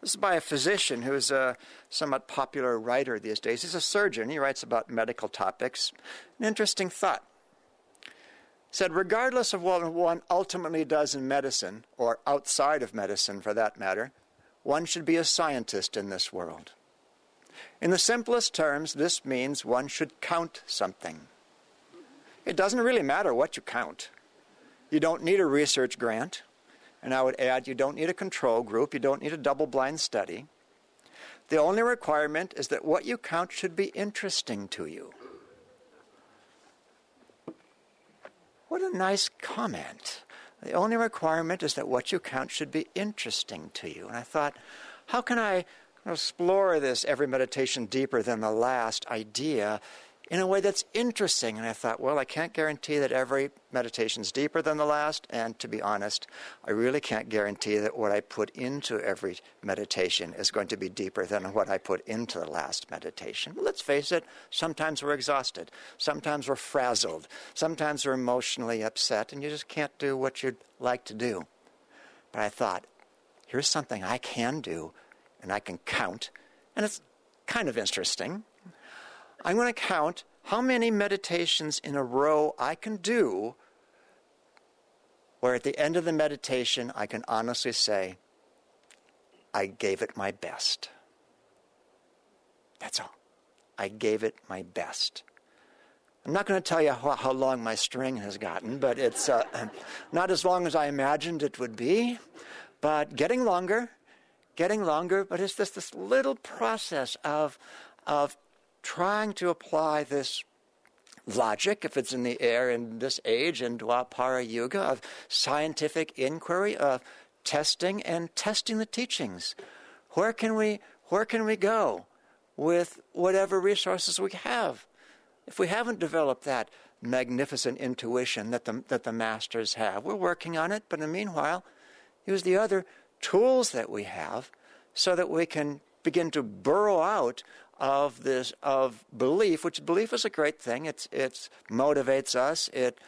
this is by a physician who is a somewhat popular writer these days. He's a surgeon. He writes about medical topics. An interesting thought. Said, regardless of what one ultimately does in medicine, or outside of medicine for that matter, one should be a scientist in this world. In the simplest terms, this means one should count something. It doesn't really matter what you count. You don't need a research grant. And I would add, you don't need a control group, you don't need a double blind study. The only requirement is that what you count should be interesting to you. What a nice comment. The only requirement is that what you count should be interesting to you. And I thought, how can I explore this every meditation deeper than the last idea in a way that's interesting. And I thought, well, I can't guarantee that every meditation is deeper than the last. And to be honest, I really can't guarantee that what I put into every meditation is going to be deeper than what I put into the last meditation. Let's face it, sometimes we're exhausted. Sometimes we're frazzled. Sometimes we're emotionally upset, and you just can't do what you'd like to do. But I thought, here's something I can do, and I can count. And it's kind of interesting. I'm going to count how many meditations in a row I can do where at the end of the meditation I can honestly say, I gave it my best. That's all. I gave it my best. I'm not going to tell you how, how long my string has gotten, but it's uh, not as long as I imagined it would be, but getting longer, getting longer, but it's just this little process of, of trying to apply this logic, if it's in the air in this age, in Dwapara Yuga, of scientific inquiry, of testing and testing the teachings. Where can we, where can we go with whatever resources we have? If we haven't developed that magnificent intuition that the, that the masters have, we're working on it, but in the meanwhile, use the other tools that we have so that we can begin to burrow out of this of belief, which belief is a great thing. It's it motivates us. It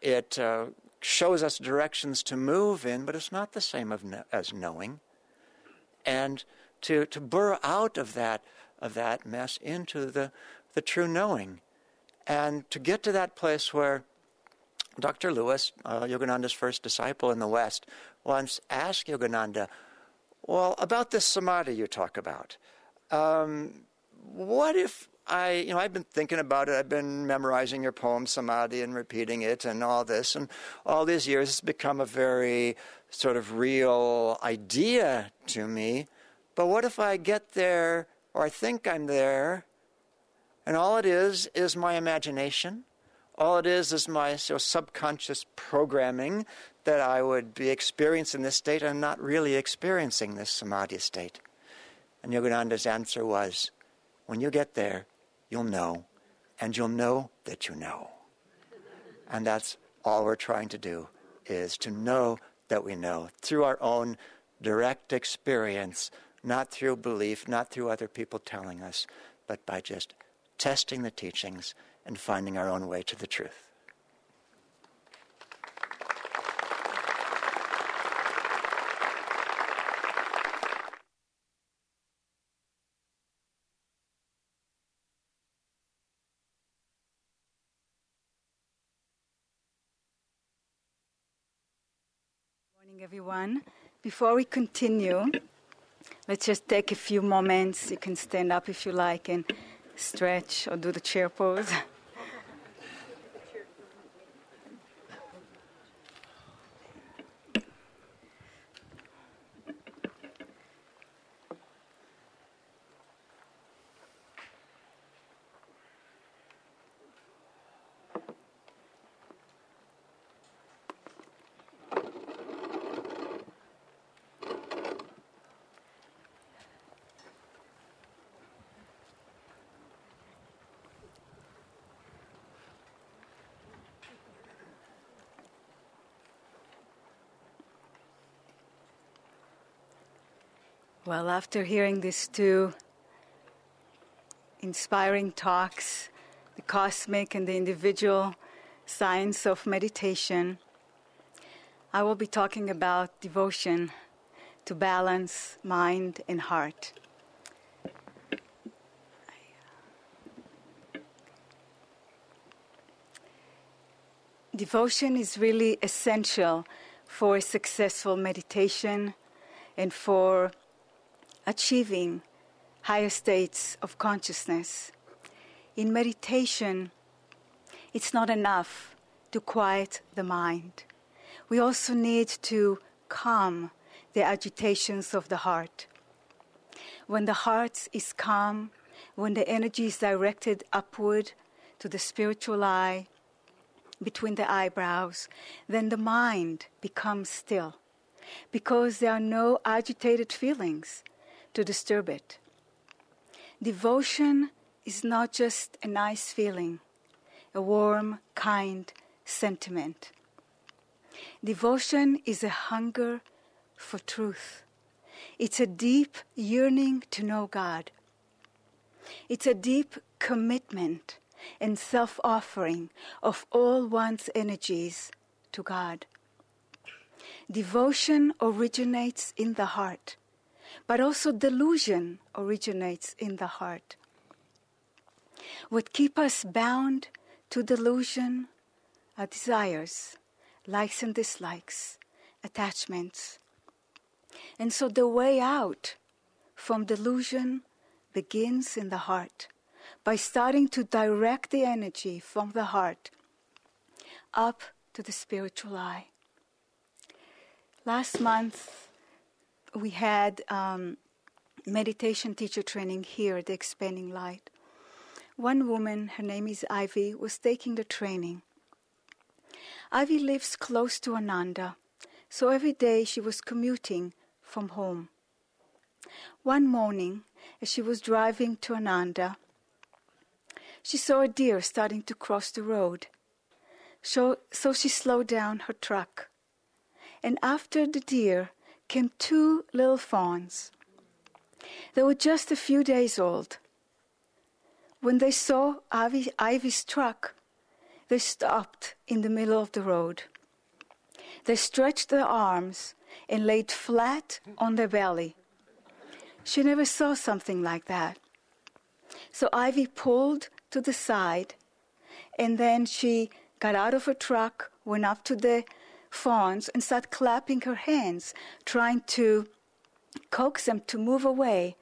it uh, shows us directions to move in, but it's not the same as knowing. And to to burrow out of that of that mess into the the true knowing, and to get to that place where Dr. Lewis, uh, Yogananda's first disciple in the West, once asked Yogananda, "Well, about this samadhi you talk about." Um, what if I, you know, I've been thinking about it. I've been memorizing your poem, Samadhi, and repeating it and all this. And all these years, it's become a very sort of real idea to me. But what if I get there, or I think I'm there, and all it is is my imagination? All it is is my so subconscious programming that I would be experiencing this state and not really experiencing this samadhi state. And Yogananda's answer was, when you get there, you'll know, and you'll know that you know. And that's all we're trying to do is to know that we know through our own direct experience, not through belief, not through other people telling us, but by just testing the teachings and finding our own way to the truth. Everyone. Before we continue, let's just take a few moments. You can stand up if you like and stretch or do the chair pose. Well, after hearing these two inspiring talks, the cosmic and the individual science of meditation, I will be talking about devotion to balance mind and heart. Devotion is really essential for successful meditation and for achieving higher states of consciousness. In meditation, it's not enough to quiet the mind. We also need to calm the agitations of the heart. When the heart is calm, when the energy is directed upward to the spiritual eye, between the eyebrows, then the mind becomes still because there are no agitated feelings to disturb it. Devotion is not just a nice feeling, a warm, kind sentiment. Devotion is a hunger for truth. It's a deep yearning to know God. It's a deep commitment and self offering of all one's energies to God. Devotion originates in the heart, but also delusion originates in the heart. What keep us bound to delusion are desires, likes and dislikes, attachments. And so the way out from delusion begins in the heart by starting to direct the energy from the heart up to the spiritual eye. Last month, we had um, meditation teacher training here at the Expanding Light. One woman, her name is Ivy, was taking the training. Ivy lives close to Ananda, so every day she was commuting from home. One morning, as she was driving to Ananda, she saw a deer starting to cross the road. So, so she slowed down her truck. And after the deer came two little fawns. They were just a few days old. When they saw Ivy, Ivy's truck, they stopped in the middle of the road. They stretched their arms and laid flat on their belly. She never saw something like that. So Ivy pulled to the side, and then she got out of her truck, went up to the fawns, and start clapping her hands, trying to coax them to move away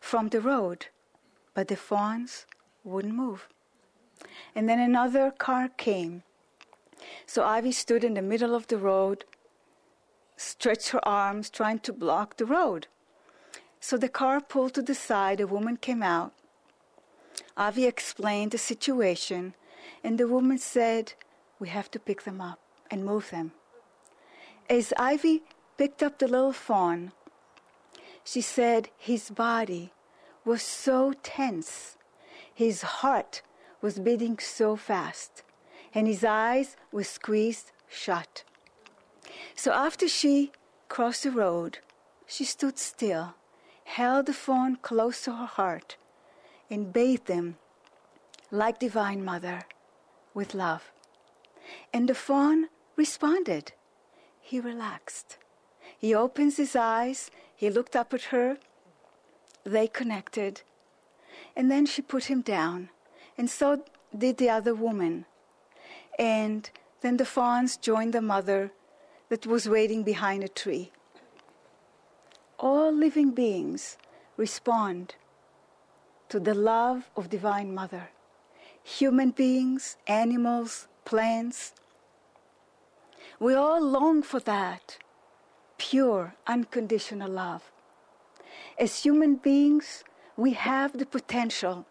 from the road. But the fawns wouldn't move. And then another car came. So Ivy stood in the middle of the road, stretched her arms, trying to block the road. So the car pulled to the side, a woman came out, Ivy explained the situation, and the woman said, We have to pick them up and move them. As Ivy picked up the little fawn, she said his body was so tense, his heart was beating so fast, and his eyes were squeezed shut. So after she crossed the road, she stood still, held the fawn close to her heart, and bathed him like Divine Mother with love. And the fawn responded. He relaxed. He opens his eyes. He looked up at her. They connected. And then she put him down. And so did the other woman. And then the fawns joined the mother that was waiting behind a tree. All living beings respond to the love of Divine Mother. Human beings, animals, plants. We all long for that pure, unconditional love. As human beings, we have the potential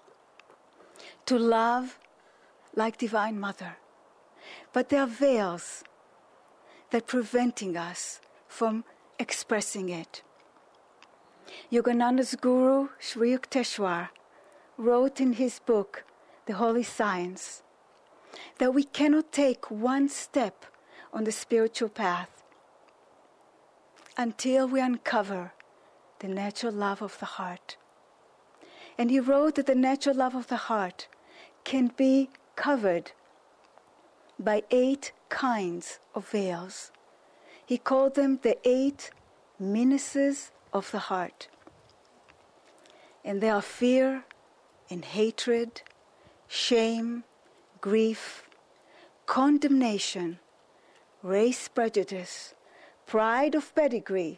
to love like Divine Mother. But there are veils that preventing us from expressing it. Yogananda's guru, Sri Yukteswar, wrote in his book, The Holy Science, that we cannot take one step on the spiritual path until we uncover the natural love of the heart. And he wrote that the natural love of the heart can be covered by eight kinds of veils. He called them the eight menaces of the heart. And they are fear and hatred, shame, grief, condemnation, race prejudice, pride of pedigree,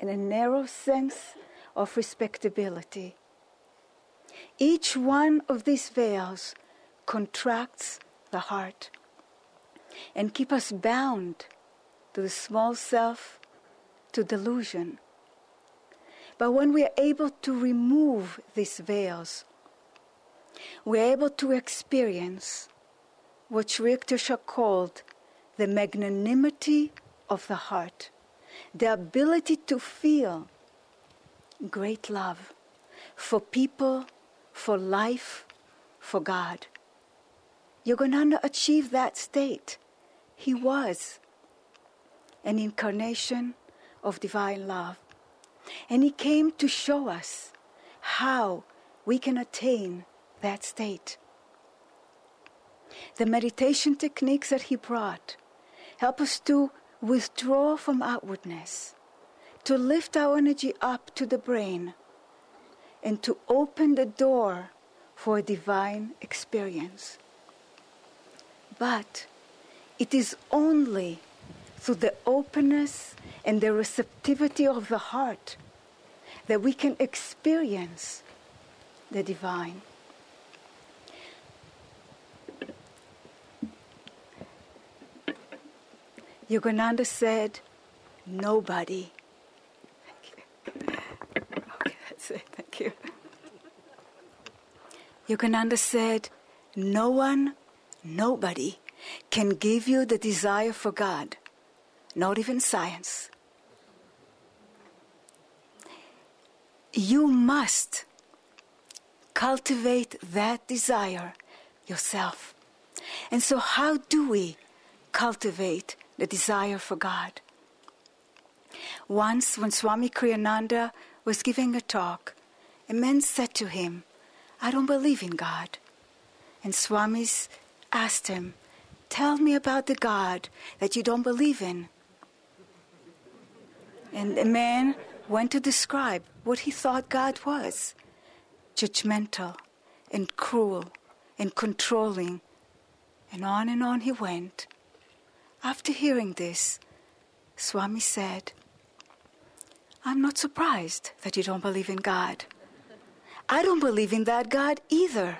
and a narrow sense of respectability. Each one of these veils contracts the heart and keep us bound to the small self, to delusion. But when we are able to remove these veils, we're able to experience what Yukteswar called the magnanimity of the heart, the ability to feel great love for people, for life, for God. Yogananda achieved that state. He was an incarnation of divine love. And he came to show us how we can attain that state. The meditation techniques that he brought help us to withdraw from outwardness, to lift our energy up to the brain, and to open the door for a divine experience. But it is only through the openness and the receptivity of the heart that we can experience the divine. Yogananda said, Nobody. Thank you. Okay, that's it. Thank you. Yogananda said, No one, nobody can give you the desire for God, not even science. You must cultivate that desire yourself. And so, how do we cultivate the desire for God? Once, when Swami Kriyananda was giving a talk, a man said to him, I don't believe in God. And Swamis asked him, Tell me about the God that you don't believe in. And the man went to describe what he thought God was judgmental and cruel and controlling. And on and on he went. After hearing this, Swami said, I'm not surprised that you don't believe in God. I don't believe in that God either.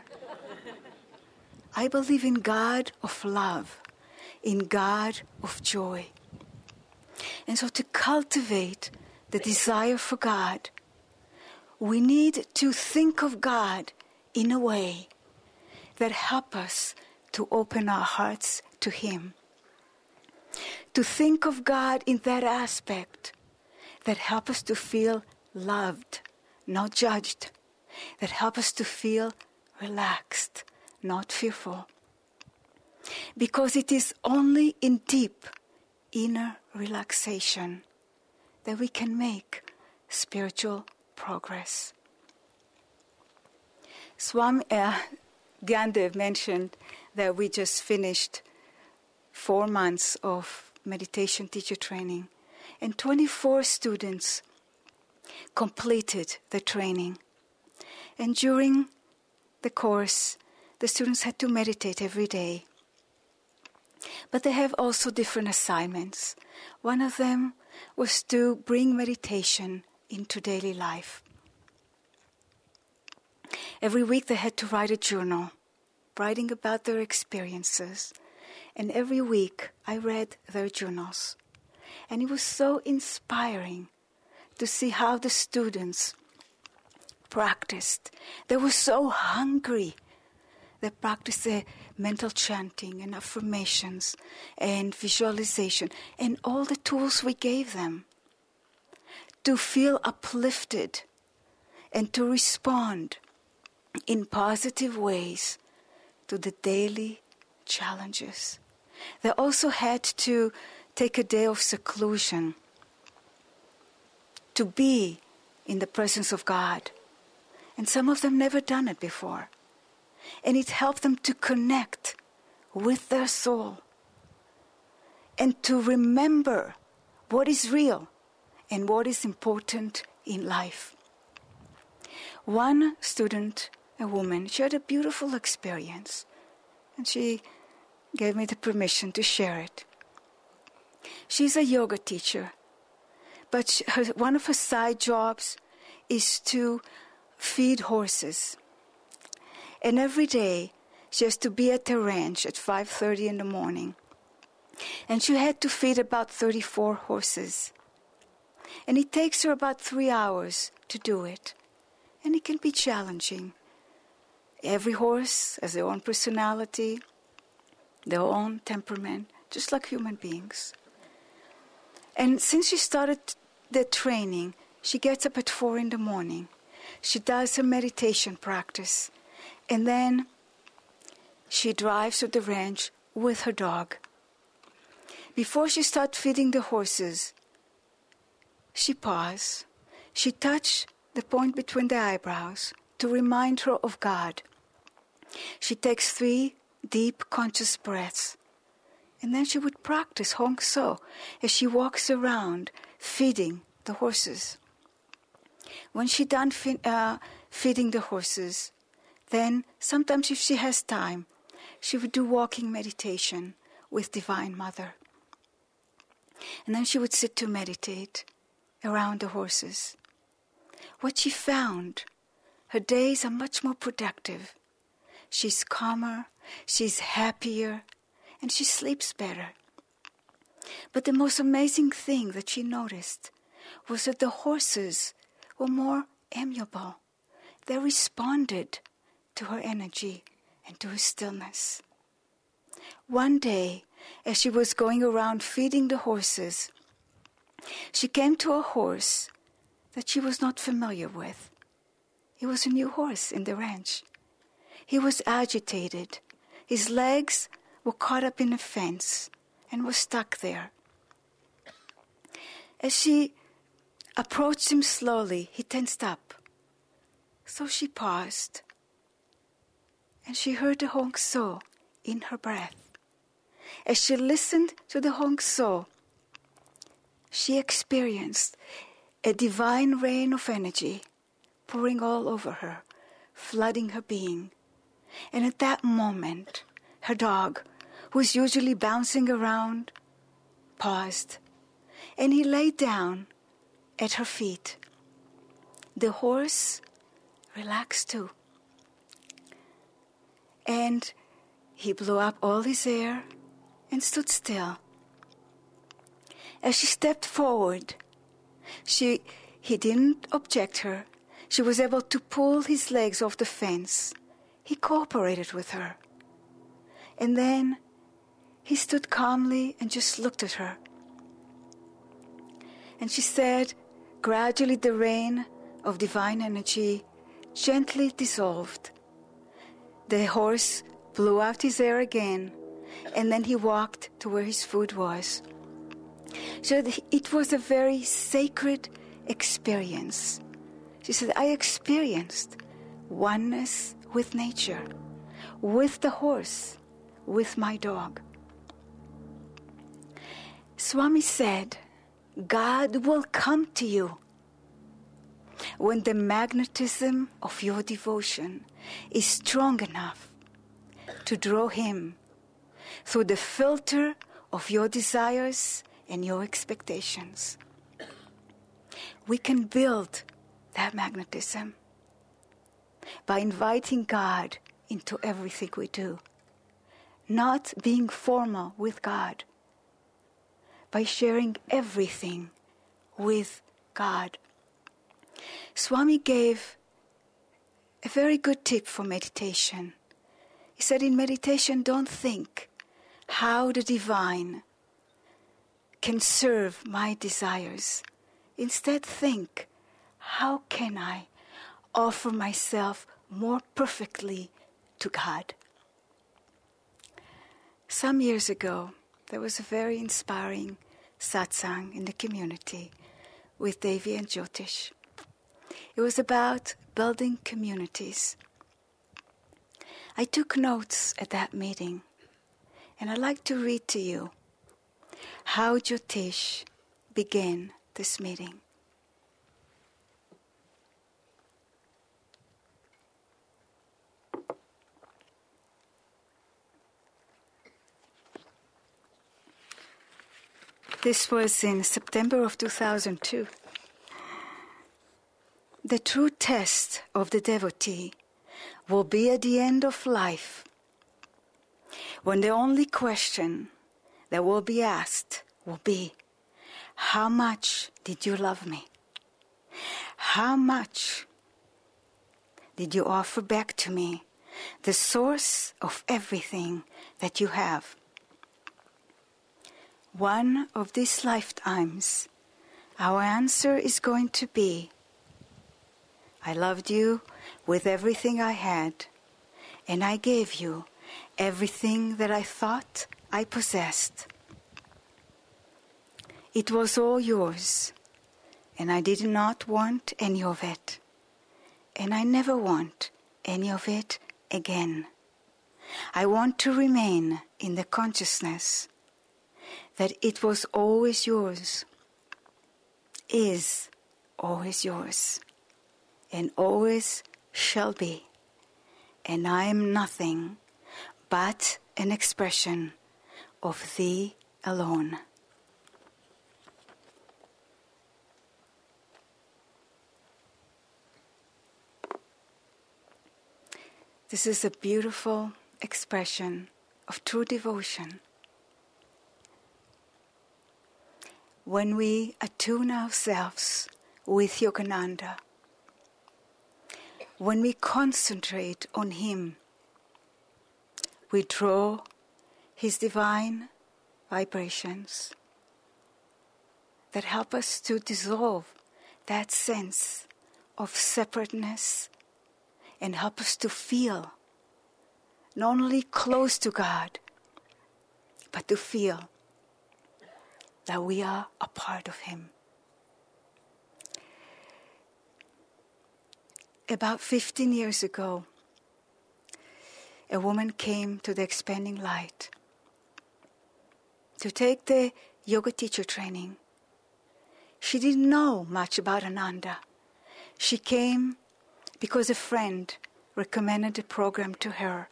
I believe in God of love, in God of joy. And so to cultivate the desire for God, we need to think of God in a way that help us to open our hearts to Him. To think of God in that aspect that help us to feel loved, not judged, that help us to feel relaxed, not fearful. Because it is only in deep inner relaxation that we can make spiritual progress. Swami uh, mentioned that we just finished four months of meditation teacher training, and 24 students completed the training. And during the course, the students had to meditate every day. But they have also different assignments. One of them was to bring meditation into daily life. Every week they had to write a journal, writing about their experiences. And every week I read their journals. And it was so inspiring to see how the students practiced. They were so hungry. They practiced the mental chanting and affirmations and visualization and all the tools we gave them to feel uplifted and to respond in positive ways to the daily challenges. They also had to take a day of seclusion to be in the presence of God. And some of them never done it before. And it helped them to connect with their soul and to remember what is real and what is important in life. One student, a woman, she had a beautiful experience and she gave me the permission to share it. She's a yoga teacher, but her, one of her side jobs is to feed horses. And every day she has to be at the ranch at 5:30 in the morning. And she had to feed about 34 horses. And it takes her about 3 hours to do it. And it can be challenging. Every horse has their own personality, their own temperament, just like human beings. And since she started the training, she gets up at four in the morning. She does her meditation practice. And then she drives to the ranch with her dog. Before she starts feeding the horses, she pauses. She touches the point between the eyebrows to remind her of God. She takes three deep conscious breaths. And then she would practice Hong Sau as she walks around feeding the horses. When she done uh, feeding the horses, then sometimes if she has time, she would do walking meditation with Divine Mother. And then she would sit to meditate around the horses. What she found, her days are much more productive. She's calmer, she's happier, and she sleeps better. But the most amazing thing that she noticed was that the horses were more amiable. They responded to her energy and to her stillness. One day, as she was going around feeding the horses, she came to a horse that she was not familiar with. It was a new horse in the ranch. He was agitated. His legs were caught up in a fence and was stuck there. As she approached him slowly, he tensed up. So she paused, and she heard the Hong Sau in her breath. As she listened to the Hong Sau, she experienced a divine rain of energy pouring all over her, flooding her being. And at that moment, her dog, who was usually bouncing around, paused, and he lay down at her feet. The horse relaxed too. And he blew up all his air and stood still. As she stepped forward, she, he didn't object her. She was able to pull his legs off the fence. He cooperated with her. And then he stood calmly and just looked at her. And she said, gradually the rain of divine energy gently dissolved. The horse blew out his air again, and then he walked to where his food was. So it was a very sacred experience. She said, I experienced oneness with nature, with the horse, with my dog. Swami said, God will come to you when the magnetism of your devotion is strong enough to draw Him through the filter of your desires and your expectations. We can build that magnetism by inviting God into everything we do, not being formal with God, by sharing everything with God. Swami gave a very good tip for meditation. He said, In meditation, don't think how the divine can serve my desires. Instead, think how can I offer myself more perfectly to God? Some years ago, there was a very inspiring satsang in the community with Devi and Jyotish. It was about building communities. I took notes at that meeting, and I'd like to read to you how Jyotish began this meeting. This was in September of 2002. The true test of the devotee will be at the end of life when the only question that will be asked will be How much did you love me? How much did you offer back to me the source of everything that you have? One of these lifetimes, our answer is going to be I loved you with everything I had, and I gave you everything that I thought I possessed. It was all yours, and I did not want any of it, and I never want any of it again. I want to remain in the consciousness that it was always yours, is always yours and always shall be. And I am nothing but an expression of Thee alone. This is a beautiful expression of true devotion. When we attune ourselves with Yogananda, when we concentrate on Him, we draw His divine vibrations that help us to dissolve that sense of separateness and help us to feel not only close to God, but to feel that we are a part of Him. About 15 years ago, a woman came to the expanding light to take the yoga teacher training. She didn't know much about Ananda. She came because a friend recommended the program to her.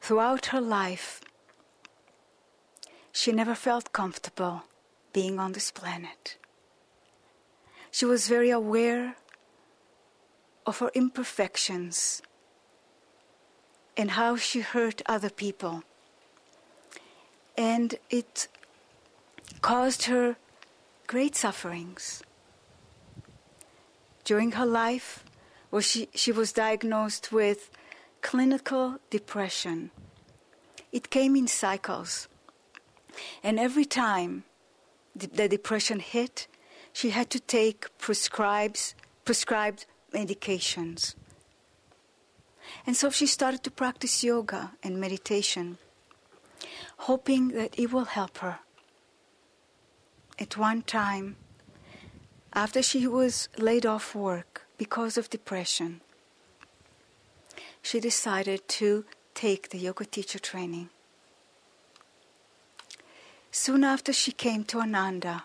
Throughout her life, she never felt comfortable being on this planet. She was very aware of her imperfections and how she hurt other people. And it caused her great sufferings. During her life, well, she, she was diagnosed with clinical depression. It came in cycles. And every time the, depression hit, she had to take prescribes, prescribed medications. And so she started to practice yoga and meditation, hoping that it will help her. At one time, after she was laid off work because of depression, she decided to take the yoga teacher training. Soon after she came to Ananda,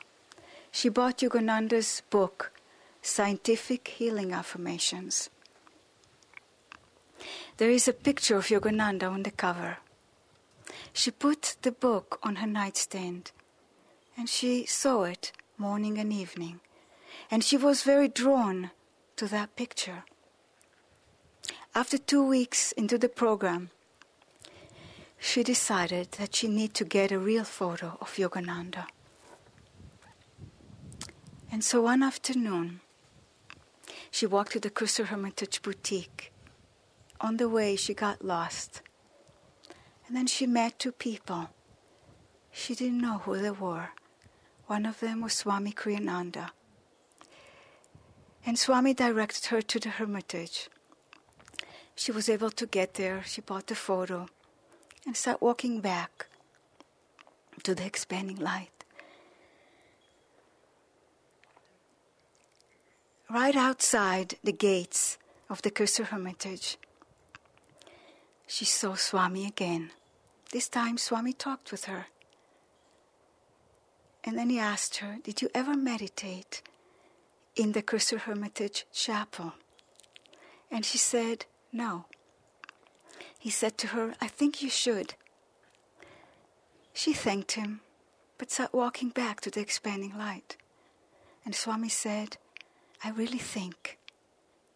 she bought Yogananda's book, Scientific Healing Affirmations. There is a picture of Yogananda on the cover. She put the book on her nightstand and she saw it morning and evening. And she was very drawn to that picture. After two weeks into the program, she decided that she needed to get a real photo of Yogananda. And so one afternoon, she walked to the Crystal Hermitage boutique. On the way, she got lost. And then she met two people. She didn't know who they were. One of them was Swami Kriyananda. And Swami directed her to the Hermitage. She was able to get there. She bought the photo and start walking back to the expanding light. Right outside the gates of the Crystal Hermitage, she saw Swami again. This time, Swami talked with her. And then he asked her, Did you ever meditate in the Crystal Hermitage chapel? And she said, No. He said to her, I think you should. She thanked him, but sat walking back to the expanding light. And Swami said, I really think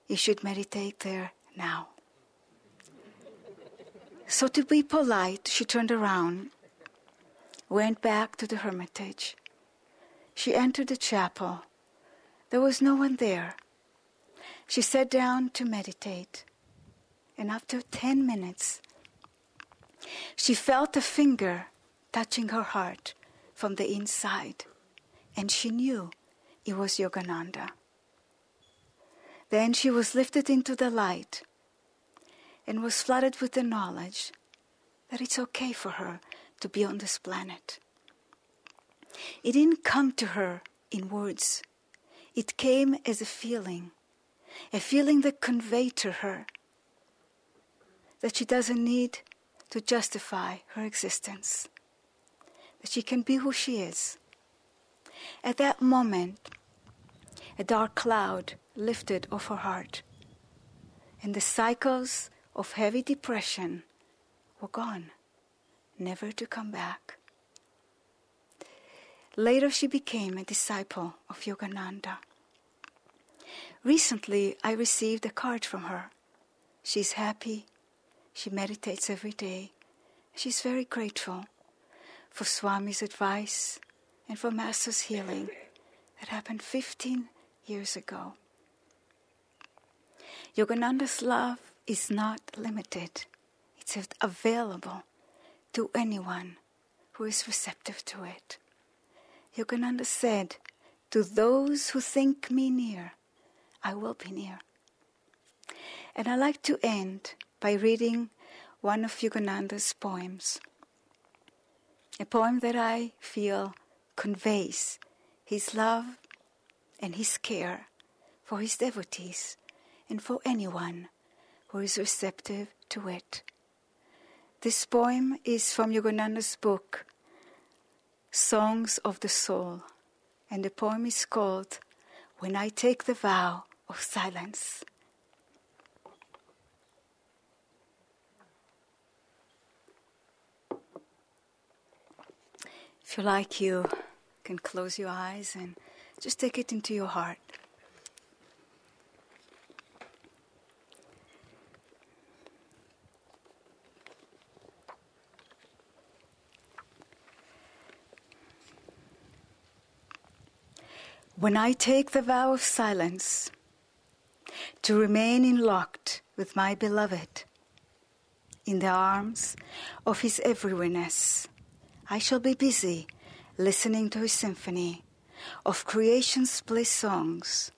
you should meditate there now. So, to be polite, she turned around, went back to the hermitage. She entered the chapel. There was no one there. She sat down to meditate, and after 10 minutes, she felt a finger touching her heart from the inside, and she knew it was Yogananda. Then she was lifted into the light and was flooded with the knowledge that it's okay for her to be on this planet. It didn't come to her in words, it came as a feeling, a feeling that conveyed to her that she doesn't need to justify her existence, that she can be who she is. At that moment, a dark cloud lifted off her heart, and the cycles of heavy depression were gone, never to come back. Later, she became a disciple of Yogananda. Recently, I received a card from her. She's happy. She meditates every day. She's very grateful for Swami's advice and for Master's healing that happened 15 years ago. Yogananda's love is not limited, it's available to anyone who is receptive to it. Yogananda said, To those who think me near, I will be near. And I like to end by reading one of Yogananda's poems, a poem that I feel conveys his love and his care for his devotees and for anyone who is receptive to it. This poem is from Yogananda's book, Songs of the Soul, and the poem is called When I Take the Vow of Silence. If you like, you can close your eyes and just take it into your heart. When I take the vow of silence, to remain in locked with my beloved, in the arms of his everywhereness, I shall be busy listening to his symphony of creation's bliss songs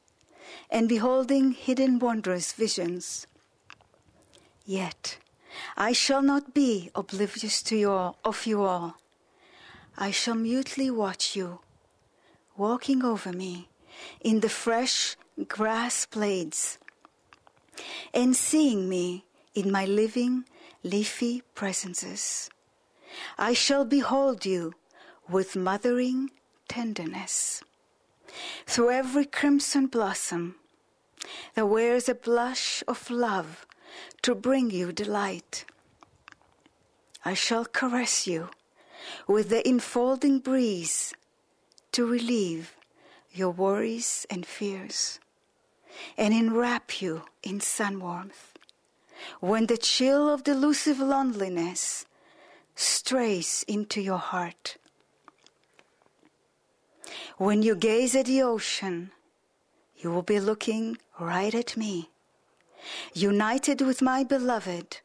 and beholding hidden wondrous visions. Yet I shall not be oblivious to you all, of you all. I shall mutely watch you walking over me in the fresh grass blades and seeing me in my living leafy presences. I shall behold you with mothering tenderness. Through every crimson blossom, that wears a blush of love to bring you delight. I shall caress you with the enfolding breeze to relieve your worries and fears and enwrap you in sun warmth. When the chill of delusive loneliness strays into your heart, when you gaze at the ocean, you will be looking right at me, united with my beloved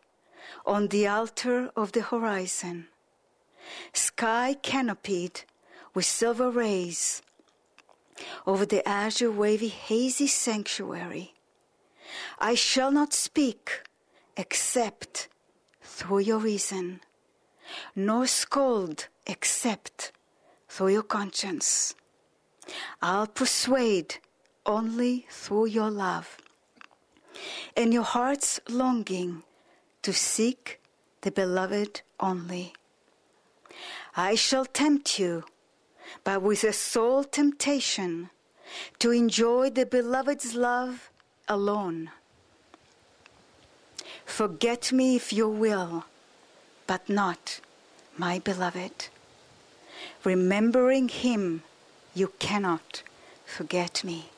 on the altar of the horizon, sky canopied with silver rays over the azure wavy hazy sanctuary. I shall not speak except through your reason, nor scold except through your conscience. I'll persuade only through your love and your heart's longing to seek the beloved only. I shall tempt you, but with a sole temptation to enjoy the beloved's love alone. Forget me if you will, but not my beloved. Remembering him, you cannot forget me.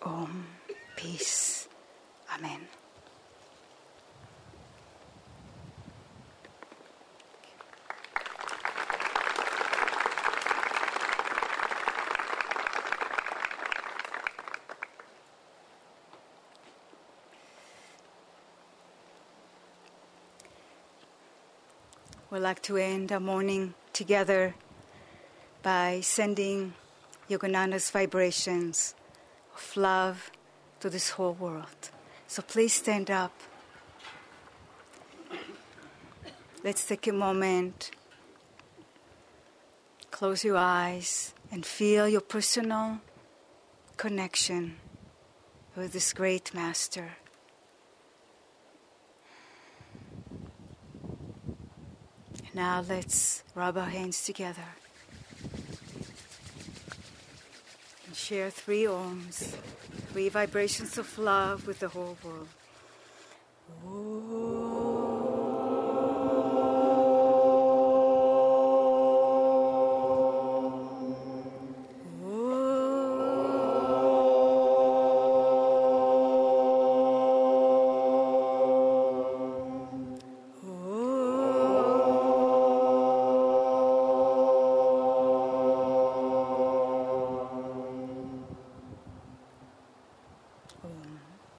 Om, peace. Amen. We'd like to end our morning together by sending Yogananda's vibrations of love to this whole world. So please stand up. Let's take a moment, close your eyes, and feel your personal connection with this great master. Now let's rub our hands together and share three ohms, three vibrations of love with the whole world.